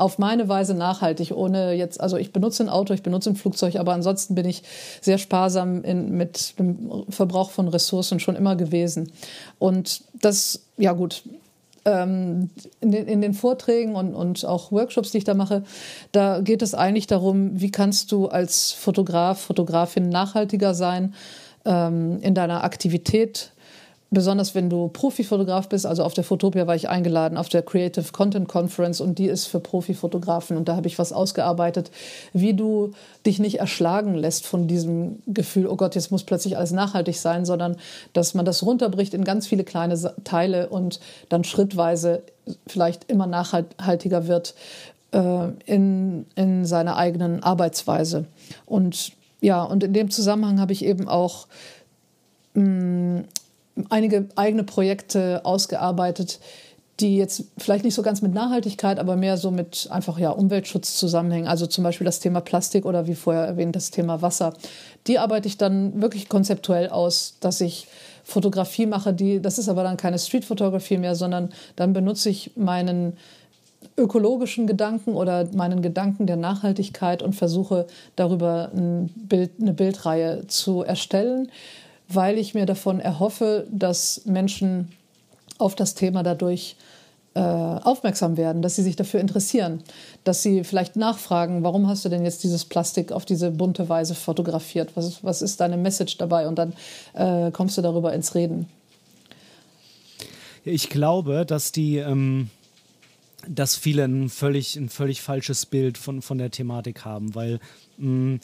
auf meine Weise nachhaltig, ohne jetzt, also ich benutze ein Auto, ich benutze ein Flugzeug, aber ansonsten bin ich sehr sparsam in, mit dem Verbrauch von Ressourcen schon immer gewesen. Und das, ja gut, ähm, in, den, in den Vorträgen und, und auch Workshops, die ich da mache, da geht es eigentlich darum, wie kannst du als Fotograf, Fotografin nachhaltiger sein ähm, in deiner Aktivität besonders wenn du Profifotograf bist, also auf der Fotopia war ich eingeladen, auf der Creative Content Conference und die ist für Profifotografen und da habe ich was ausgearbeitet, wie du dich nicht erschlagen lässt von diesem Gefühl, oh Gott, jetzt muss plötzlich alles nachhaltig sein, sondern dass man das runterbricht in ganz viele kleine Teile und dann schrittweise vielleicht immer nachhaltiger wird äh, in, in seiner eigenen Arbeitsweise. Und ja, und in dem Zusammenhang habe ich eben auch mm, einige eigene Projekte ausgearbeitet, die jetzt vielleicht nicht so ganz mit Nachhaltigkeit, aber mehr so mit einfach ja Umweltschutz zusammenhängen. Also zum Beispiel das Thema Plastik oder wie vorher erwähnt das Thema Wasser. Die arbeite ich dann wirklich konzeptuell aus, dass ich Fotografie mache, die das ist aber dann keine Streetfotografie mehr, sondern dann benutze ich meinen ökologischen Gedanken oder meinen Gedanken der Nachhaltigkeit und versuche darüber ein Bild, eine Bildreihe zu erstellen weil ich mir davon erhoffe, dass Menschen auf das Thema dadurch äh, aufmerksam werden, dass sie sich dafür interessieren, dass sie vielleicht nachfragen, warum hast du denn jetzt dieses Plastik auf diese bunte Weise fotografiert? Was ist, was ist deine Message dabei? Und dann äh, kommst du darüber ins Reden. Ich glaube, dass die, ähm, dass viele ein völlig, ein völlig falsches Bild von, von der Thematik haben, weil mh, mm,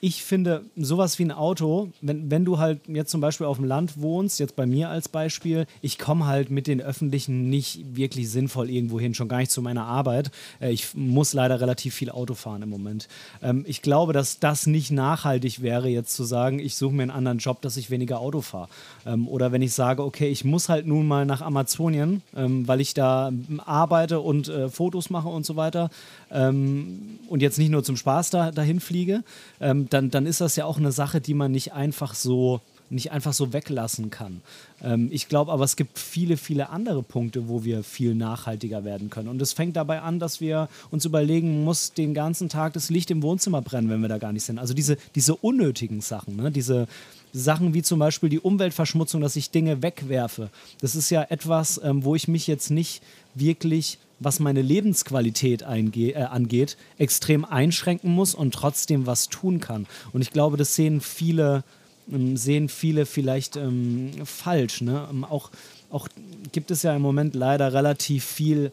ich finde, sowas wie ein Auto, wenn, wenn du halt jetzt zum Beispiel auf dem Land wohnst, jetzt bei mir als Beispiel, ich komme halt mit den Öffentlichen nicht wirklich sinnvoll irgendwo hin, schon gar nicht zu meiner Arbeit. Äh, ich muss leider relativ viel Auto fahren im Moment. Ähm, ich glaube, dass das nicht nachhaltig wäre, jetzt zu sagen, ich suche mir einen anderen Job, dass ich weniger Auto fahre. Ähm, oder wenn ich sage, okay, ich muss halt nun mal nach Amazonien, ähm, weil ich da arbeite und äh, Fotos mache und so weiter und jetzt nicht nur zum Spaß da, dahin fliege, dann, dann ist das ja auch eine Sache, die man nicht einfach so nicht einfach so weglassen kann. Ähm, ich glaube aber, es gibt viele, viele andere Punkte, wo wir viel nachhaltiger werden können. Und es fängt dabei an, dass wir uns überlegen, muss den ganzen Tag das Licht im Wohnzimmer brennen, wenn wir da gar nicht sind. Also diese, diese unnötigen Sachen, ne? diese Sachen wie zum Beispiel die Umweltverschmutzung, dass ich Dinge wegwerfe. Das ist ja etwas, ähm, wo ich mich jetzt nicht wirklich was meine Lebensqualität äh, angeht, extrem einschränken muss und trotzdem was tun kann. Und ich glaube, das sehen viele, ähm, sehen viele vielleicht ähm, falsch. Ne? Ähm, auch, auch gibt es ja im Moment leider relativ viel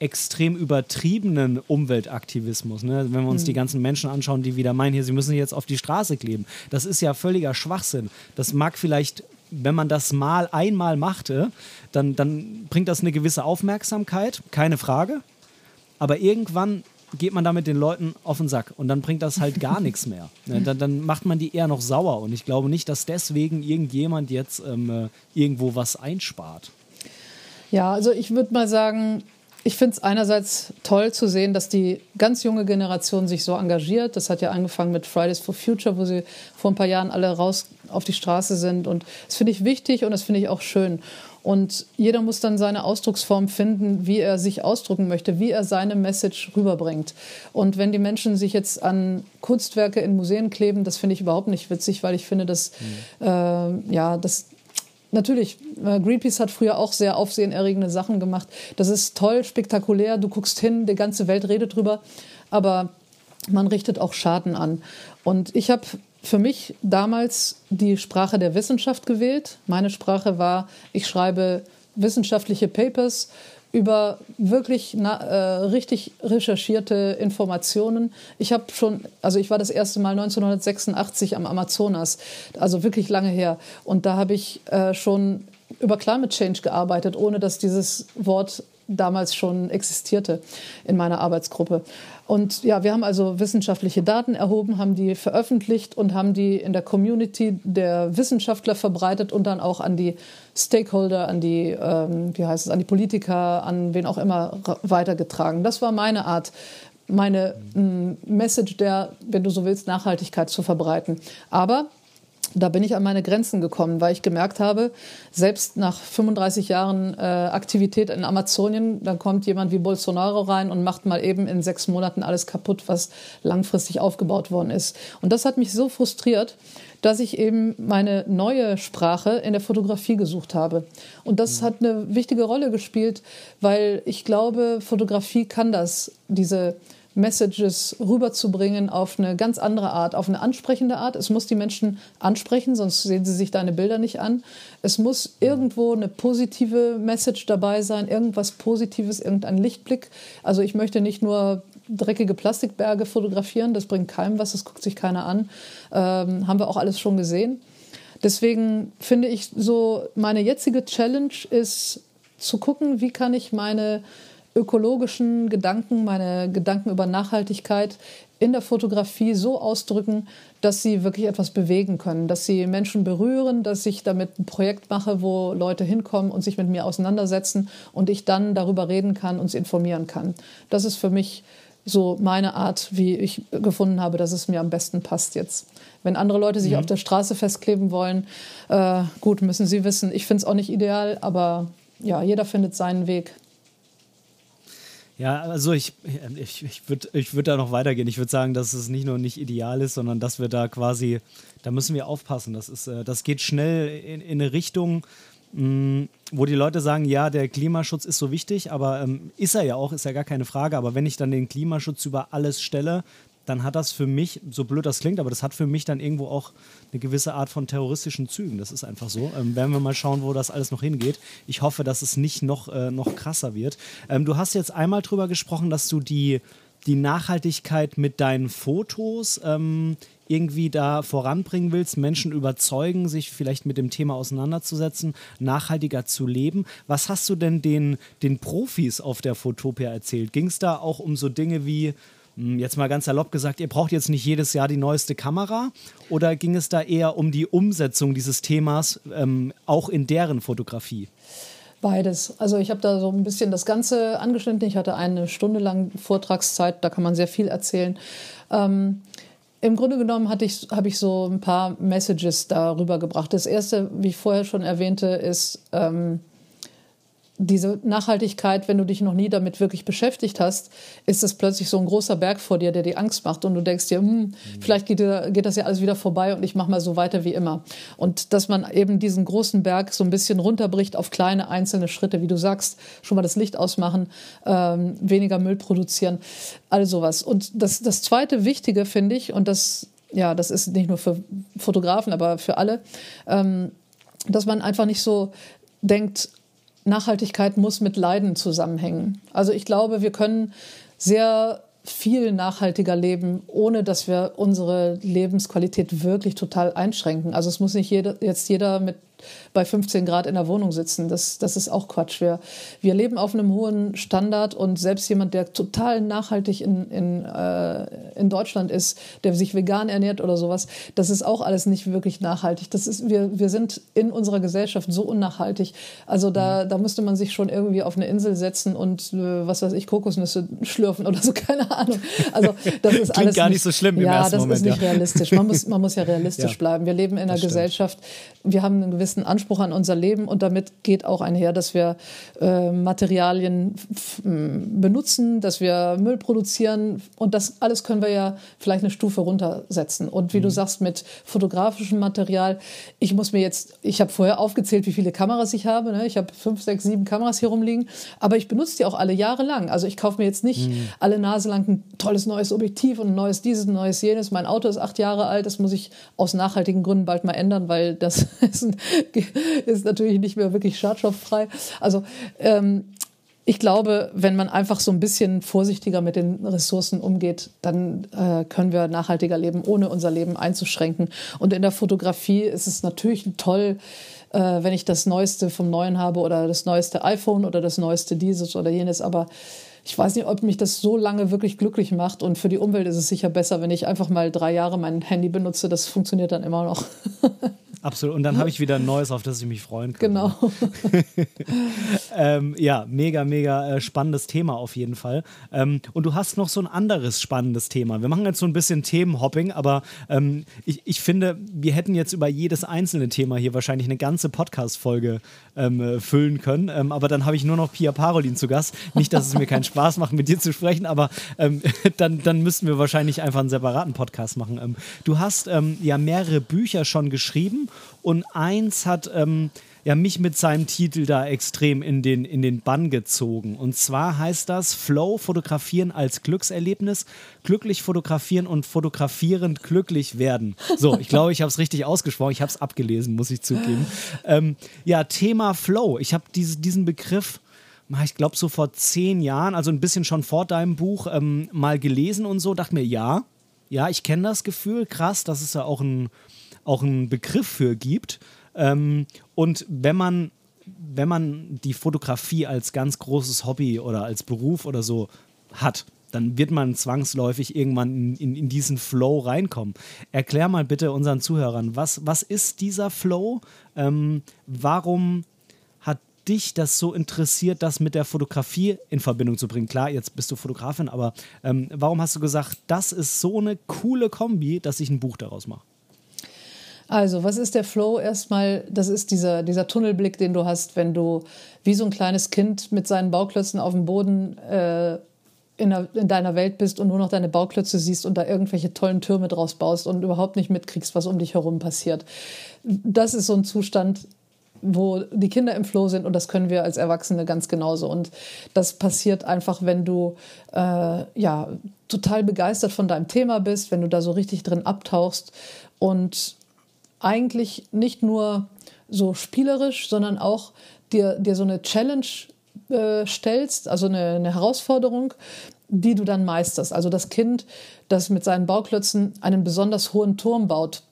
extrem übertriebenen Umweltaktivismus. Ne? Wenn wir uns mhm. die ganzen Menschen anschauen, die wieder meinen, hier, sie müssen jetzt auf die Straße kleben. Das ist ja völliger Schwachsinn. Das mag vielleicht wenn man das mal einmal machte, dann, dann bringt das eine gewisse Aufmerksamkeit, keine Frage. aber irgendwann geht man damit den Leuten auf den Sack und dann bringt das halt gar nichts mehr. Ne, dann, dann, macht man die eher noch sauer und ich glaube nicht, dass deswegen irgendjemand jetzt ähm, äh, irgendwo was einspart. Ja, also ich würde mal sagen, ich finde es einerseits toll zu sehen, dass die ganz junge Generation sich so engagiert. Das hat ja angefangen mit Fridays for Future, wo sie vor ein paar Jahren alle raus auf die Straße sind. Und das finde ich wichtig und das finde ich auch schön. Und jeder muss dann seine Ausdrucksform finden, wie er sich ausdrücken möchte, wie er seine Message rüberbringt. Und wenn die Menschen sich jetzt an Kunstwerke in Museen kleben, das finde ich überhaupt nicht witzig, weil ich finde, dass mhm. äh, ja, das Natürlich, äh, Greenpeace hat früher auch sehr aufsehenerregende Sachen gemacht. Das ist toll, spektakulär, du guckst hin, die ganze Welt redet drüber, aber man richtet auch Schaden an. Und ich habe für mich damals die Sprache der Wissenschaft gewählt. Meine Sprache war, ich schreibe wissenschaftliche Papers über wirklich na, äh, richtig recherchierte Informationen. Ich habe schon, also ich war das erste Mal 1986 am Amazonas, also wirklich lange her. Und da habe ich äh, schon über Climate Change gearbeitet, ohne dass dieses Wort damals schon existierte in meiner Arbeitsgruppe. Und ja, wir haben also wissenschaftliche Daten erhoben, haben die veröffentlicht und haben die in der Community der Wissenschaftler verbreitet und dann auch an die Stakeholder, an die, ähm, wie heißt es, an die Politiker, an wen auch immer weitergetragen. Das war meine Art, meine Message der, wenn du so willst, Nachhaltigkeit zu verbreiten. Aber da bin ich an meine Grenzen gekommen, weil ich gemerkt habe, selbst nach 35 Jahren äh, Aktivität in Amazonien, dann kommt jemand wie Bolsonaro rein und macht mal eben in sechs Monaten alles kaputt, was langfristig aufgebaut worden ist. Und das hat mich so frustriert, dass ich eben meine neue Sprache in der Fotografie gesucht habe. Und das hat eine wichtige Rolle gespielt, weil ich glaube, Fotografie kann das, diese Messages rüberzubringen auf eine ganz andere Art, auf eine ansprechende Art. Es muss die Menschen ansprechen, sonst sehen sie sich deine Bilder nicht an. Es muss irgendwo eine positive Message dabei sein, irgendwas Positives, irgendein Lichtblick. Also ich möchte nicht nur dreckige Plastikberge fotografieren, das bringt keinem was, das guckt sich keiner an. Ähm, haben wir auch alles schon gesehen. Deswegen finde ich so, meine jetzige Challenge ist zu gucken, wie kann ich meine ökologischen Gedanken, meine Gedanken über Nachhaltigkeit in der Fotografie so ausdrücken, dass sie wirklich etwas bewegen können, dass sie Menschen berühren, dass ich damit ein Projekt mache, wo Leute hinkommen und sich mit mir auseinandersetzen und ich dann darüber reden kann und sie informieren kann. Das ist für mich so meine Art, wie ich gefunden habe, dass es mir am besten passt jetzt. Wenn andere Leute sich mhm. auf der Straße festkleben wollen, äh, gut, müssen sie wissen. Ich finde es auch nicht ideal, aber ja, jeder findet seinen Weg. Ja, also ich, ich, ich würde ich würd da noch weitergehen. Ich würde sagen, dass es nicht nur nicht ideal ist, sondern dass wir da quasi, da müssen wir aufpassen. Das, ist, äh, das geht schnell in, in eine Richtung, mh, mm, wo die Leute sagen, ja, der Klimaschutz ist so wichtig, aber ähm, ist er ja auch, ist ja gar keine Frage. Aber wenn ich dann den Klimaschutz über alles stelle, dann hat das für mich, so blöd das klingt, aber das hat für mich dann irgendwo auch eine gewisse Art von terroristischen Zügen. Das ist einfach so. Ähm, werden wir mal schauen, wo das alles noch hingeht. Ich hoffe, dass es nicht noch, äh, noch krasser wird. Ähm, du hast jetzt einmal drüber gesprochen, dass du die, die Nachhaltigkeit mit deinen Fotos ähm, irgendwie da voranbringen willst, Menschen überzeugen, sich vielleicht mit dem Thema auseinanderzusetzen, nachhaltiger zu leben. Was hast du denn den, den Profis auf der Fotopia erzählt? Ging es da auch um so Dinge wie jetzt mal ganz salopp gesagt, ihr braucht jetzt nicht jedes Jahr die neueste Kamera oder ging es da eher um die Umsetzung dieses Themas ähm, auch in deren Fotografie? Beides. Also ich habe da so ein bisschen das Ganze angeschnitten. Ich hatte eine Stunde lang Vortragszeit, da kann man sehr viel erzählen. Ähm, Im Grunde genommen ich, habe ich so ein paar Messages darüber gebracht. Das erste, wie ich vorher schon erwähnte, ist, ähm, diese Nachhaltigkeit, wenn du dich noch nie damit wirklich beschäftigt hast, ist es plötzlich so ein großer Berg vor dir, der dir Angst macht und du denkst dir, hm, vielleicht geht, geht, das ja alles wieder vorbei und ich mache mal so weiter wie immer. Und dass man eben diesen großen Berg so ein bisschen runterbricht auf kleine einzelne Schritte, wie du sagst, schon mal das Licht ausmachen, ähm, weniger Müll produzieren, all sowas. Und das, das zweite Wichtige finde ich, und das, ja, das ist nicht nur für Fotografen, aber für alle, ähm, dass man einfach nicht so denkt, Nachhaltigkeit muss mit Leiden zusammenhängen. Also ich glaube, wir können sehr viel nachhaltiger leben, ohne dass wir unsere Lebensqualität wirklich total einschränken. Also es muss nicht jeder, jetzt jeder mit bei 15 Grad in der Wohnung sitzen. Das, das ist auch Quatsch. Wir, wir leben auf einem hohen Standard und selbst jemand, der total nachhaltig in, in, äh, in Deutschland ist, der sich vegan ernährt oder sowas, das ist auch alles nicht wirklich nachhaltig. Das ist, wir, wir sind in unserer Gesellschaft so unnachhaltig. Also da, mhm. da müsste man sich schon irgendwie auf eine Insel setzen und äh, was weiß ich, Kokosnüsse schlürfen oder so, keine Ahnung. Also das ist alles gar nicht so schlimm im ja, ersten das Moment, ist nicht ja. realistisch. Man muss, man muss ja realistisch ja, bleiben. Wir leben in einer Gesellschaft, wir haben einen gewissen Anspruch an unser Leben und damit geht auch einher, dass wir äh, Materialien benutzen, dass wir Müll produzieren und das alles können wir ja vielleicht eine Stufe runtersetzen. Und wie mhm. du sagst, mit fotografischem Material, ich muss mir jetzt, ich habe vorher aufgezählt, wie viele Kameras ich habe. Ne? Ich habe fünf, sechs, sieben Kameras hier rumliegen, aber ich benutze die auch alle Jahre lang. Also ich kaufe mir jetzt nicht mhm. alle Nase lang ein tolles neues Objektiv und ein neues dieses, ein neues jenes. Mein Auto ist acht Jahre alt, das muss ich aus nachhaltigen Gründen bald mal ändern, weil das ist, ist natürlich nicht mehr wirklich schadstofffrei. Also ähm, ich glaube, wenn man einfach so ein bisschen vorsichtiger mit den Ressourcen umgeht, dann äh, können wir nachhaltiger leben, ohne unser Leben einzuschränken. Und in der Fotografie ist es natürlich toll, äh, wenn ich das Neueste vom Neuen habe oder das neueste iPhone oder das neueste dieses oder jenes. Aber ich weiß nicht, ob mich das so lange wirklich glücklich macht. Und für die Umwelt ist es sicher besser, wenn ich einfach mal drei Jahre mein Handy benutze. Das funktioniert dann immer noch. Absolut. Und dann habe ich wieder ein neues, auf das ich mich freuen kann. Genau. ähm, ja, mega, mega äh, spannendes Thema auf jeden Fall. Ähm, und du hast noch so ein anderes spannendes Thema. Wir machen jetzt so ein bisschen Themenhopping, aber ähm, ich, ich finde, wir hätten jetzt über jedes einzelne Thema hier wahrscheinlich eine ganze Podcast-Folge ähm, äh, füllen können. Ähm, aber dann habe ich nur noch Pia Parolin zu Gast. Nicht, dass es mir keinen Spaß macht, mit dir zu sprechen, aber ähm, dann, dann müssten wir wahrscheinlich einfach einen separaten Podcast machen. du hast ja mehrere Bücher schon geschrieben und eins hat ähm, ja, mich mit seinem Titel da extrem in den, in den Bann gezogen. Und zwar heißt das Flow fotografieren als Glückserlebnis, glücklich fotografieren und fotografierend glücklich werden. So, ich glaube, ich habe es richtig ausgesprochen. Ich habe es abgelesen, muss ich zugeben. Ähm, ja, Thema Flow. Ich habe diese, diesen Begriff ich glaube, so vor zehn Jahren, also ein bisschen schon vor deinem Buch, ähm, mal gelesen und so, dachte mir, ja, ja, ich kenne das Gefühl, krass, das ist ja auch ein, auch einen Begriff für gibt. Ähm, und wenn man, wenn man die Fotografie als ganz großes Hobby oder als Beruf oder so hat, dann wird man zwangsläufig irgendwann in, in, in, diesen Flow reinkommen. Erklär mal bitte unseren Zuhörern, was, was ist dieser Flow? Ähm, warum dich das so interessiert, das mit der Fotografie in Verbindung zu bringen? Klar, jetzt bist du Fotografin, aber ähm, warum hast du gesagt, das ist so eine coole Kombi, dass ich ein Buch daraus mache? Also, was ist der Flow? Erstmal, das ist dieser, dieser Tunnelblick, den du hast, wenn du wie so ein kleines Kind mit seinen Bauklötzen auf dem Boden äh, in, der, in, deiner Welt bist und nur noch deine Bauklötze siehst und da irgendwelche tollen Türme draus baust und überhaupt nicht mitkriegst, was um dich herum passiert. Das ist so ein Zustand, wo die Kinder im Flow sind und das können wir als Erwachsene ganz genauso. Und das passiert einfach, wenn du äh, ja total begeistert von deinem Thema bist, wenn du da so richtig drin abtauchst und eigentlich nicht nur so spielerisch, sondern auch dir, dir so eine Challenge äh, stellst, also eine, eine Herausforderung, die du dann meisterst. Also das Kind, das mit seinen Bauklötzen einen besonders hohen Turm baut,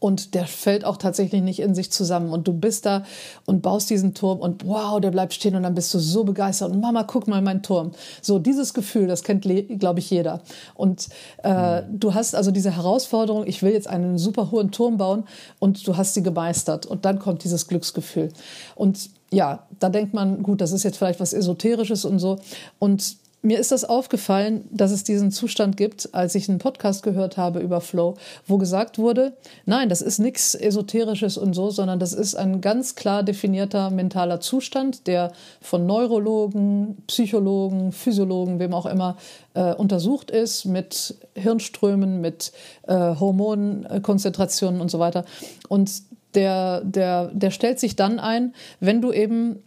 und der fällt auch tatsächlich nicht in sich zusammen. Und du bist da und baust diesen Turm und wow, der bleibt stehen und dann bist du so begeistert und Mama, guck mal mein Turm. So dieses Gefühl, das kennt, glaube ich, jeder. Und äh, mhm. du hast also diese Herausforderung, ich will jetzt einen super hohen Turm bauen und du hast sie gemeistert. Und dann kommt dieses Glücksgefühl. Und ja, da denkt man, gut, das ist jetzt vielleicht was Esoterisches und so. Und mir ist das aufgefallen, dass es diesen Zustand gibt, als ich einen Podcast gehört habe über Flow, wo gesagt wurde, nein, das ist nichts Esoterisches und so, sondern das ist ein ganz klar definierter mentaler Zustand, der von Neurologen, Psychologen, Physiologen, wem auch immer, äh, untersucht ist mit Hirnströmen, mit äh, Hormonkonzentrationen und so weiter. Und der, der, der stellt sich dann ein, wenn du eben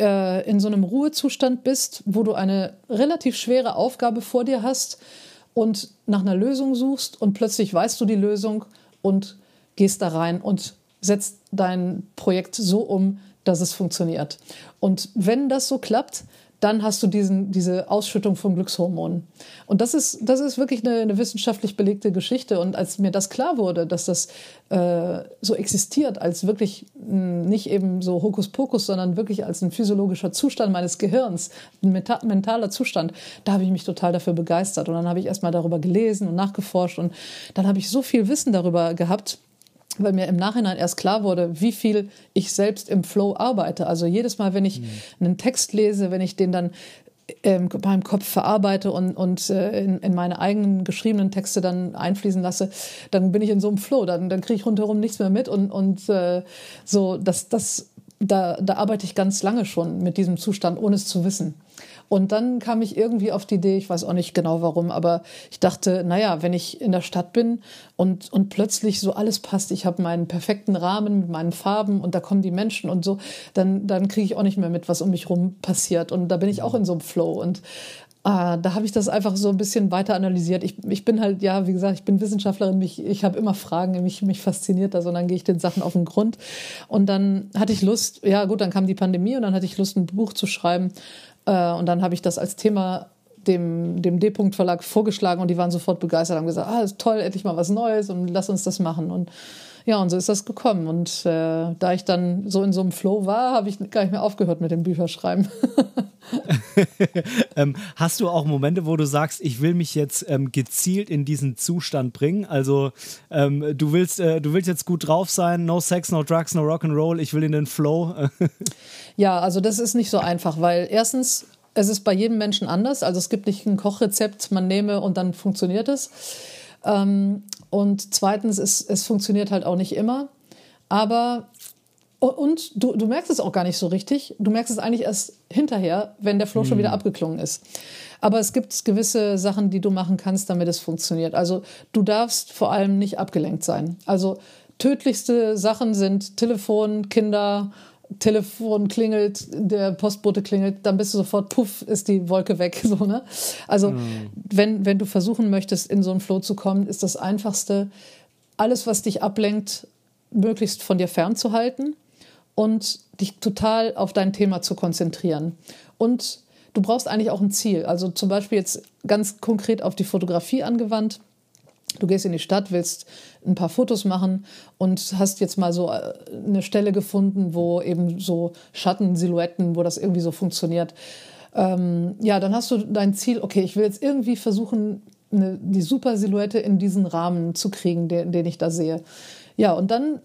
äh, in so einem Ruhezustand bist, wo du eine relativ schwere Aufgabe vor dir hast und nach einer Lösung suchst und plötzlich weißt du die Lösung und gehst da rein und setzt dein Projekt so um, dass es funktioniert. Und wenn das so klappt, dann hast du diesen, diese Ausschüttung von Glückshormonen. Und das ist, das ist wirklich eine, eine wissenschaftlich belegte Geschichte. Und als mir das klar wurde, dass das äh, so existiert, als wirklich mh, hm, nicht eben so Hokuspokus, sondern wirklich als ein physiologischer Zustand meines Gehirns, ein mentaler Zustand, da habe ich mich total dafür begeistert. Und dann habe ich erstmal darüber gelesen und nachgeforscht. Und dann habe ich so viel Wissen darüber gehabt, weil mir im Nachhinein erst klar wurde, wie viel ich selbst im Flow arbeite. Also jedes Mal, wenn ich mhm. einen Text lese, wenn ich den dann in meinem Kopf verarbeite und, und äh, in, in meine eigenen geschriebenen Texte dann einfließen lasse, dann bin ich in so einem Flow, dann, dann kriege ich rundherum nichts mehr mit und, und äh, so, das, das, da, da arbeite ich ganz lange schon mit diesem Zustand, ohne es zu wissen. Und dann kam ich irgendwie auf die Idee, ich weiß auch nicht genau warum, aber ich dachte, naja, wenn ich in der Stadt bin und, und plötzlich so alles passt, ich habe meinen perfekten Rahmen mit meinen Farben und da kommen die Menschen und so, dann, dann kriege ich auch nicht mehr mit, was um mich rum passiert. Und da bin ich auch in so einem Flow. Und Ah, da habe ich das einfach so ein bisschen weiter analysiert. Ich, ich bin halt, ja, wie gesagt, ich bin Wissenschaftlerin, mich, ich habe immer Fragen, mich, mich fasziniert das und dann gehe ich den Sachen auf den Grund. Und dann hatte ich Lust, ja gut, dann kam die Pandemie und dann hatte ich Lust, ein Buch zu schreiben äh, und dann habe ich das als Thema dem, dem D-Punkt Verlag vorgeschlagen und die waren sofort begeistert, haben gesagt, ah, ist toll, endlich mal was Neues und lass uns das machen. Und ja, und so ist das gekommen. Und äh, da ich dann so in so einem Flow war, habe ich gar nicht mehr aufgehört mit dem Bücherschreiben. ähm, hast du auch Momente, wo du sagst, ich will mich jetzt ähm, gezielt in diesen Zustand bringen? Also ähm, du willst, äh, du willst jetzt gut drauf sein, no Sex, no Drugs, no Rock'n'Roll, ich will in den Flow. ja, also das ist nicht so einfach, weil erstens es ist bei jedem Menschen anders. Also es gibt nicht ein Kochrezept, man nehme und dann funktioniert es. Ähm, und zweitens, es, es funktioniert halt auch nicht immer. Aber und du, du merkst es auch gar nicht so richtig. Du merkst es eigentlich erst hinterher, wenn der Flow hm. schon wieder abgeklungen ist. Aber es gibt gewisse Sachen, die du machen kannst, damit es funktioniert. Also du darfst vor allem nicht abgelenkt sein. Also tödlichste Sachen sind Telefon, Kinder, Telefon klingelt, der Postbote klingelt, dann bist du sofort, puff, ist die Wolke weg. So, ne? Also, mhm. wenn, wenn du versuchen möchtest, in so einen Flow zu kommen, ist das Einfachste, alles, was dich ablenkt, möglichst von dir fernzuhalten und dich total auf dein Thema zu konzentrieren. Und du brauchst eigentlich auch ein Ziel. Also zum Beispiel jetzt ganz konkret auf die Fotografie angewandt. Du gehst in die Stadt, willst ein paar Fotos machen und hast jetzt mal so äh, eine Stelle gefunden, wo eben so Schatten, Silhouetten, wo das irgendwie so funktioniert. Ähm, ja, dann hast du dein Ziel, okay, ich will jetzt irgendwie versuchen, eine, die super Silhouette in diesen Rahmen zu kriegen, den, den ich da sehe. Ja, und dann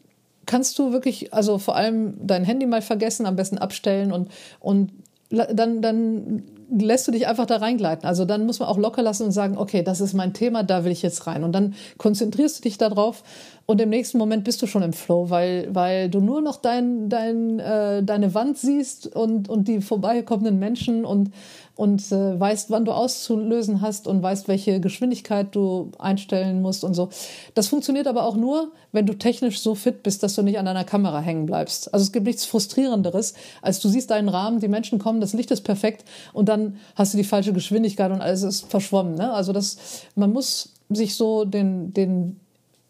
kannst du wirklich, also vor allem dein Handy mal vergessen, am besten abstellen und, und dann, dann lässt du dich einfach da reingleiten. Also dann muss man auch locker lassen und sagen, okay, das ist mein Thema, da will ich jetzt rein. Und dann konzentrierst du dich darauf und im nächsten Moment bist du schon im Flow, weil, weil du nur noch dein, dein, äh, deine Wand siehst und, und die vorbeikommenden Menschen und und äh, weißt, wann du auszulösen hast und weißt, welche Geschwindigkeit du einstellen musst und so. Das funktioniert aber auch nur, wenn du technisch so fit bist, dass du nicht an deiner Kamera hängen bleibst. Also es gibt nichts frustrierenderes, als du siehst deinen Rahmen, die Menschen kommen, das Licht ist perfekt und dann hast du die falsche Geschwindigkeit und alles ist verschwommen. Ne? Also das, man muss sich so den, den,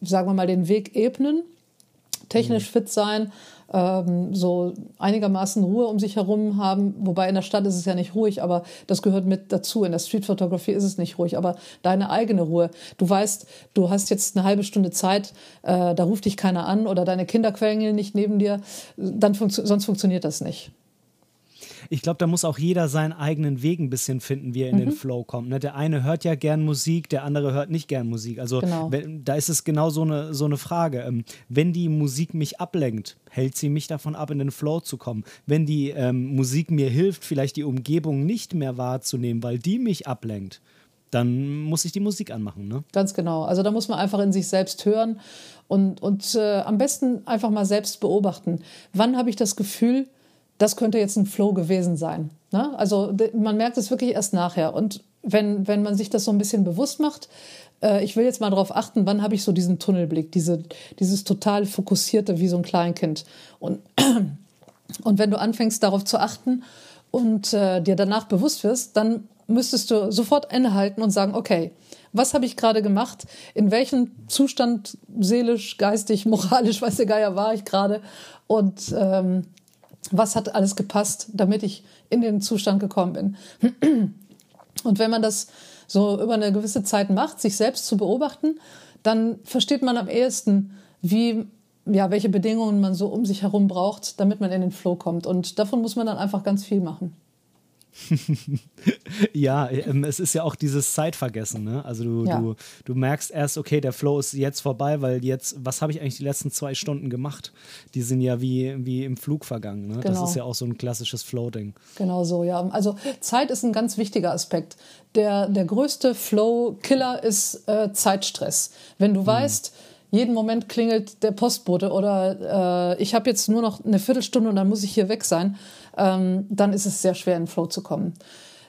sagen wir mal, den Weg ebnen, technisch mhm. fit sein ähm, so einigermaßen Ruhe um sich herum haben. Wobei in der Stadt ist es ja nicht ruhig, aber das gehört mit dazu. In der Streetfotografie ist es nicht ruhig, aber deine eigene Ruhe. Du weißt, du hast jetzt eine halbe Stunde Zeit, äh, da ruft dich keiner an oder deine Kinder quengeln nicht neben dir, dann funktio sonst funktioniert das nicht ich glaube, da muss auch jeder seinen eigenen Weg ein bisschen finden, wie er in mhm. den Flow kommt. Ne? Der eine hört ja gern Musik, der andere hört nicht gern Musik. Also genau. wenn, da ist es genau so eine, so eine Frage. Ähm, wenn die Musik mich ablenkt, hält sie mich davon ab, in den Flow zu kommen. Wenn die ähm, Musik mir hilft, vielleicht die Umgebung nicht mehr wahrzunehmen, weil die mich ablenkt, dann muss ich die Musik anmachen. Ne? Ganz genau. Also da muss man einfach in sich selbst hören und, und äh, am besten einfach mal selbst beobachten. Wann habe ich das Gefühl, das könnte jetzt ein Flow gewesen sein. Ne? Also man merkt es wirklich erst nachher. Und wenn, wenn man sich das so ein bisschen bewusst macht, äh, ich will jetzt mal darauf achten, wann habe ich so diesen Tunnelblick, diese, dieses total fokussierte wie so ein Kleinkind. Und, und wenn du anfängst darauf zu achten und äh, dir danach bewusst wirst, dann müsstest du sofort innehalten und sagen, okay, was habe ich gerade gemacht? In welchem Zustand seelisch, geistig, moralisch, weiß der Geier war ich gerade? Und ähm, was hat alles gepasst, damit ich in den Zustand gekommen bin. Und wenn man das so über eine gewisse Zeit macht, sich selbst zu beobachten, dann versteht man am ehesten, wie, ja, welche Bedingungen man so um sich herum braucht, damit man in den Flow kommt. Und davon muss man dann einfach ganz viel machen. ja, ähm, es ist ja auch dieses Zeitvergessen. Ne? Also du, ja. du, du merkst erst, okay, der Flow ist jetzt vorbei, weil jetzt, was habe ich eigentlich die letzten zwei Stunden gemacht? Die sind ja wie, wie im Flug vergangen. Ne? Genau. Das ist ja auch so ein klassisches Flow-Ding. Genau so, ja. Also Zeit ist ein ganz wichtiger Aspekt. Der, der größte Flow-Killer ist äh, Zeitstress. Wenn du hm. weißt, jeden Moment klingelt der Postbote oder äh, ich habe jetzt nur noch eine Viertelstunde und dann muss ich hier weg sein, ähm, dann ist es sehr schwer in Flow zu kommen.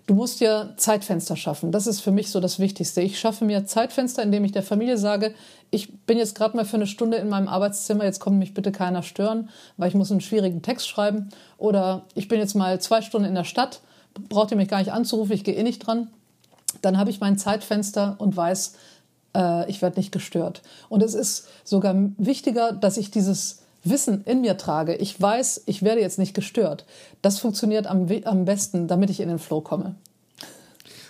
Du musst dir Zeitfenster schaffen. Das ist für mich so das Wichtigste. Ich schaffe mir Zeitfenster, indem ich der Familie sage, ich bin jetzt gerade mal für eine Stunde in meinem Arbeitszimmer, jetzt kommt mich bitte keiner stören, weil ich muss einen schwierigen Text schreiben. Oder ich bin jetzt mal zwei Stunden in der Stadt, braucht ihr mich gar nicht anzurufen, ich gehe eh nicht dran. Dann habe ich mein Zeitfenster und weiß, äh, ich werde nicht gestört. Und es ist sogar wichtiger, dass ich dieses Wissen in mir trage. Ich weiß, ich werde jetzt nicht gestört. Das funktioniert am, am besten, damit ich in den Flow komme.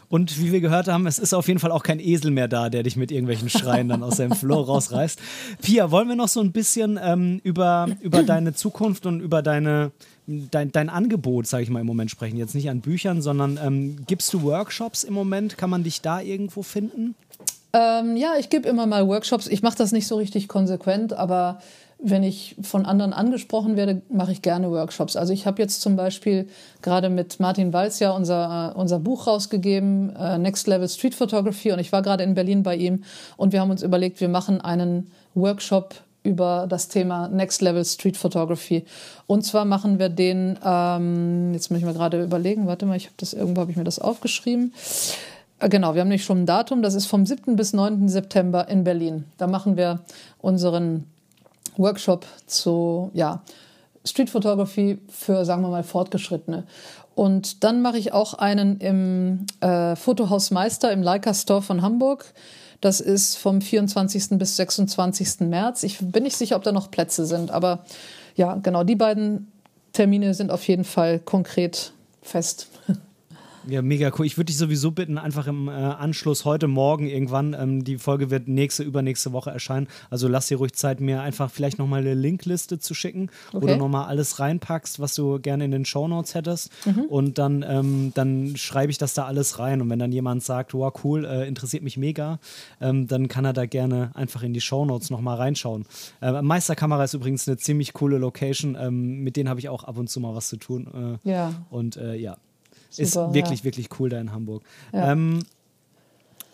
Und wie wir gehört haben, es ist auf jeden Fall auch kein Esel mehr da, der dich mit irgendwelchen Schreien dann aus seinem Flow rausreißt. Pia, wollen wir noch so ein bisschen ähm, über, über deine Zukunft und über deine, dein, dein Angebot, sage ich mal, im Moment sprechen? Jetzt nicht an Büchern, sondern ähm, gibst du Workshops im Moment? Kann man dich da irgendwo finden? Ähm, ja, ich gebe immer mal Workshops. Ich mache das nicht so richtig konsequent, aber wenn ich von anderen angesprochen werde, mache ich gerne Workshops. Also ich habe jetzt zum Beispiel gerade mit Martin Walz ja unser, unser Buch rausgegeben, äh, Next Level Street Photography, und ich war gerade in Berlin bei ihm und wir haben uns überlegt, wir machen einen Workshop über das Thema Next Level Street Photography. Und zwar machen wir den, ähm, jetzt muss ich mir gerade überlegen, warte mal, ich habe das irgendwo habe ich mir das aufgeschrieben. Äh, genau, wir haben nicht schon ein Datum, das ist vom 7. bis 9. September in Berlin. Da machen wir unseren Workshop zu ja, Street Photography für, sagen wir mal, Fortgeschrittene. Und dann mache ich auch einen im äh, Fotohaus Meister im Leica Store von Hamburg. Das ist vom 24. bis 26. März. Ich bin nicht sicher, ob da noch Plätze sind, aber ja, genau, die beiden Termine sind auf jeden Fall konkret fest. Ja, mega cool. Ich würde dich sowieso bitten, einfach im äh, Anschluss heute Morgen irgendwann, ähm, die Folge wird nächste, übernächste Woche erscheinen. Also lass dir ruhig Zeit, mir einfach vielleicht nochmal eine Linkliste zu schicken okay. oder nochmal alles reinpackst, was du gerne in den Shownotes hättest. Mhm. Und dann, ähm, dann schreibe ich das da alles rein. Und wenn dann jemand sagt, wow, cool, äh, interessiert mich mega, ähm, dann kann er da gerne einfach in die Shownotes nochmal reinschauen. Äh, Meisterkamera ist übrigens eine ziemlich coole Location. Ähm, mit denen habe ich auch ab und zu mal was zu tun. Äh, ja. Und äh, ja, Super, ist wirklich, ja. wirklich cool da in Hamburg. Ja. Ähm,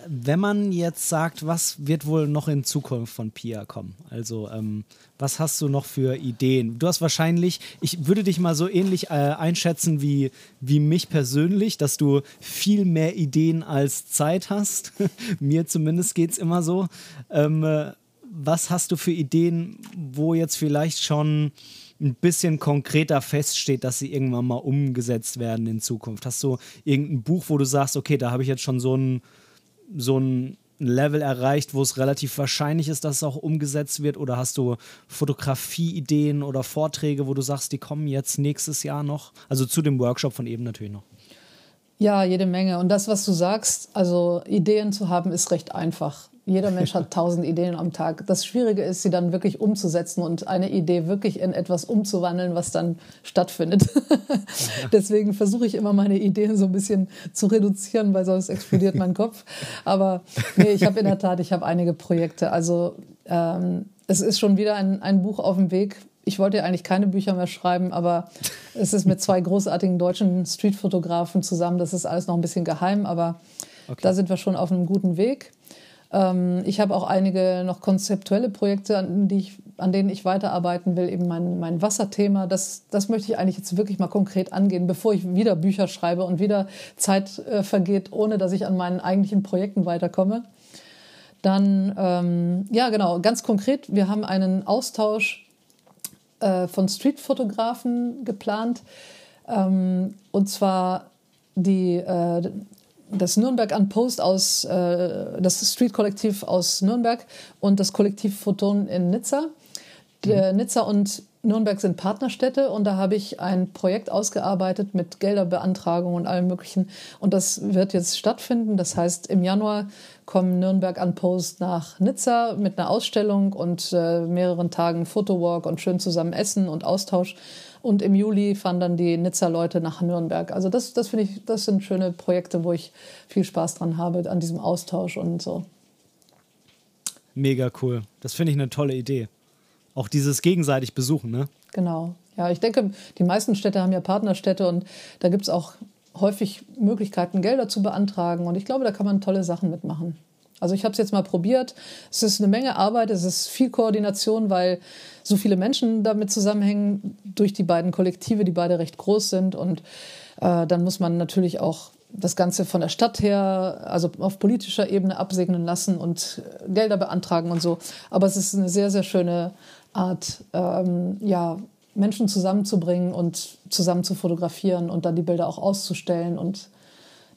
wenn man jetzt sagt, was wird wohl noch in Zukunft von Pia kommen? Also, ähm, was hast du noch für Ideen? Du hast wahrscheinlich, ich würde dich mal so ähnlich äh, einschätzen wie, wie mich persönlich, dass du viel mehr Ideen als Zeit hast. Mir zumindest geht es immer so. Ähm, äh, was hast du für Ideen, wo jetzt vielleicht schon ein bisschen konkreter feststeht, dass sie irgendwann mal umgesetzt werden in Zukunft? Hast du irgendein Buch, wo du sagst, okay, da habe ich jetzt schon so ein, so ein Level erreicht, wo es relativ wahrscheinlich ist, dass es auch umgesetzt wird? Oder hast du Fotografie-Ideen oder Vorträge, wo du sagst, die kommen jetzt nächstes Jahr noch? Also zu dem Workshop von eben natürlich noch. Ja, jede Menge. Und das, was du sagst, also Ideen zu haben, ist recht einfach. Jeder Mensch hat tausend Ideen am Tag. Das Schwierige ist, sie dann wirklich umzusetzen und eine Idee wirklich in etwas umzuwandeln, was dann stattfindet. Deswegen versuche ich immer meine Ideen so ein bisschen zu reduzieren, weil sonst explodiert mein Kopf. Aber nee, ich habe in der Tat, ich habe einige Projekte. Also ähm, es ist schon wieder ein, ein Buch auf dem Weg. Ich wollte eigentlich keine Bücher mehr schreiben, aber es ist mit zwei großartigen deutschen Streetfotografen zusammen. Das ist alles noch ein bisschen geheim, aber okay. da sind wir schon auf einem guten Weg. Ähm, ich habe auch einige noch konzeptuelle Projekte, an, die ich, an denen ich weiterarbeiten will. Eben mein, mein Wasserthema, das, das möchte ich eigentlich jetzt wirklich mal konkret angehen, bevor ich wieder Bücher schreibe und wieder Zeit äh, vergeht, ohne dass ich an meinen eigentlichen Projekten weiterkomme. Dann, ähm, ja genau, ganz konkret, wir haben einen Austausch äh, von Streetfotografen geplant. Ähm, und zwar die, äh, das Nürnberg Unpost aus, äh, das Street-Kollektiv aus Nürnberg und das Kollektiv Photon in Nizza. Mhm. Nizza und Nürnberg sind Partnerstädte und da habe ich ein Projekt ausgearbeitet mit Gelderbeantragung und allem Möglichen. Und das wird jetzt stattfinden. Das heißt, im Januar kommen Nürnberg an Post nach Nizza mit einer Ausstellung und äh, mehreren Tagen Fotowalk und schön zusammen essen und Austausch. Und im Juli fahren dann die Nizza-Leute nach Nürnberg. Also das, das finde ich, das sind schöne Projekte, wo ich viel Spaß dran habe, an diesem Austausch und so. Mega cool. Das finde ich eine tolle Idee. Auch dieses gegenseitig Besuchen, ne? Genau. Ja, ich denke, die meisten Städte haben ja Partnerstädte und da gibt es auch häufig Möglichkeiten, Gelder zu beantragen. Und ich glaube, da kann man tolle Sachen mitmachen. Also ich habe es jetzt mal probiert. Es ist eine Menge Arbeit, es ist viel Koordination, weil so viele Menschen damit zusammenhängen durch die beiden Kollektive, die beide recht groß sind. Und äh, dann muss man natürlich auch das Ganze von der Stadt her, also auf politischer Ebene absegnen lassen und Gelder beantragen und so. Aber es ist eine sehr, sehr schöne Art, ähm, ja, Menschen zusammenzubringen und zusammen zu fotografieren und dann die Bilder auch auszustellen und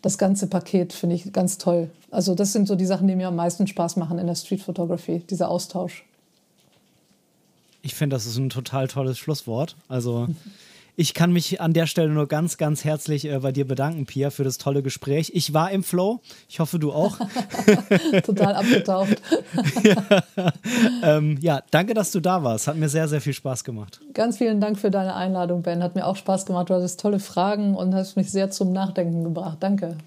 das ganze Paket finde ich ganz toll. Also das sind so die Sachen, die mir am meisten Spaß machen in der Street Photography, dieser Austausch. Ich finde, das ist ein total tolles Schlusswort. Also Ich kann mich an der Stelle nur ganz, ganz herzlich äh, bei dir bedanken, Pia, für das tolle Gespräch. Ich war im Flow. Ich hoffe, du auch. Total abgetaucht. ja. Ähm, ja, danke, dass du da warst. Hat mir sehr, sehr viel Spaß gemacht. Ganz vielen Dank für deine Einladung, Ben. Hat mir auch Spaß gemacht. Du hattest tolle Fragen und hast mich sehr zum Nachdenken gebracht. Danke.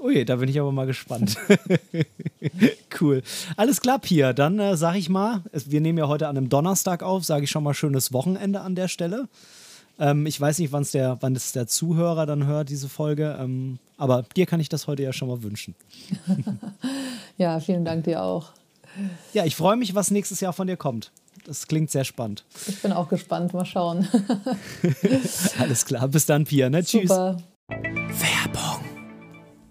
Ui, da bin ich aber mal gespannt. cool. Alles klar, Pia. Dann äh, sage ich mal, wir nehmen ja heute an einem Donnerstag auf, sage ich schon mal schönes Wochenende an der Stelle. Ähm, ich weiß nicht, wann's der, wann es der Zuhörer dann hört, diese Folge. Ähm, aber dir kann ich das heute ja schon mal wünschen. ja, vielen Dank dir auch. Ja, ich freue mich, was nächstes Jahr von dir kommt. Das klingt sehr spannend. Ich bin auch gespannt. Mal schauen. Alles klar. Bis dann, Pia. Ne? Tschüss. Super. Werbung.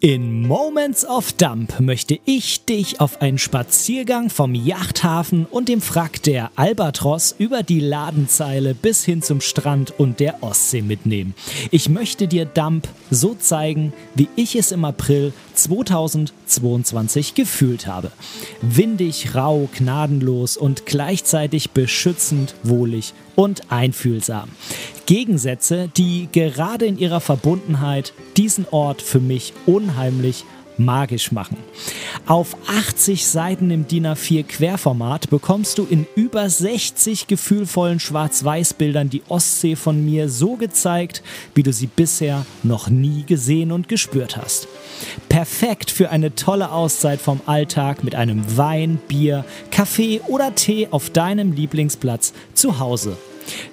In Moments of Dump möchte ich dich auf einen Spaziergang vom Yachthafen und dem Frack der Albatros über die Ladenzeile bis hin zum Strand und der Ostsee mitnehmen. Ich möchte dir Dump so zeigen, wie ich es im April 2022 gefühlt habe. Windig, rau, gnadenlos und gleichzeitig beschützend, wohlig und einfühlsam. Gegensätze, die gerade in ihrer Verbundenheit diesen Ort für mich unheimlich magisch machen. Auf 80 Seiten im DIN A4 Querformat bekommst du in über 60 gefühlvollen Schwarz-Weiß-Bildern die Ostsee von mir so gezeigt, wie du sie bisher noch nie gesehen und gespürt hast. Perfekt für eine tolle Auszeit vom Alltag mit einem Wein, Bier, Kaffee oder Tee auf deinem Lieblingsplatz zu Hause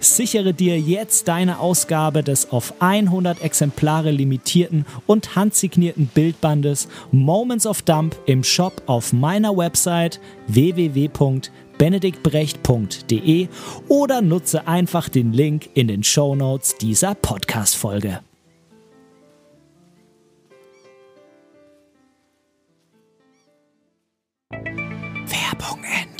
Sichere dir jetzt deine Ausgabe des auf 100 Exemplare limitierten und handsignierten Bildbandes Moments of Dump im Shop auf meiner Website www.benediktbrecht.de oder nutze einfach den Link in den Show Notes dieser Podcast-Folge. Werbung Ende.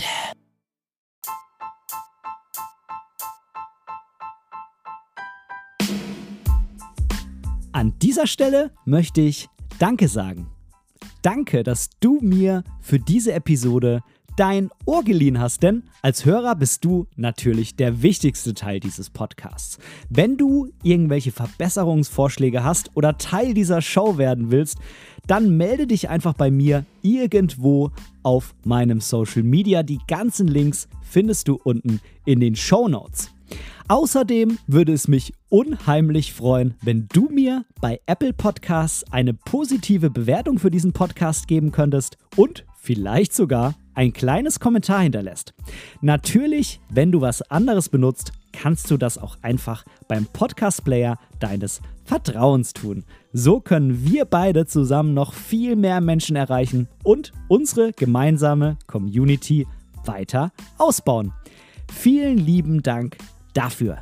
An dieser Stelle möchte ich Danke sagen. Danke, dass du mir für diese Episode dein Ohr geliehen hast, denn als Hörer bist du natürlich der wichtigste Teil dieses Podcasts. Wenn du irgendwelche Verbesserungsvorschläge hast oder Teil dieser Show werden willst, dann melde dich einfach bei mir irgendwo auf meinem Social Media. Die ganzen Links findest du unten in den Show Notes. Außerdem würde es mich unheimlich freuen, wenn du mir bei Apple Podcasts eine positive Bewertung für diesen Podcast geben könntest und vielleicht sogar ein kleines Kommentar hinterlässt. Natürlich, wenn du was anderes benutzt, kannst du das auch einfach beim Podcast-Player deines Vertrauens tun. So können wir beide zusammen noch viel mehr Menschen erreichen und unsere gemeinsame Community weiter ausbauen. Vielen lieben Dank dafür.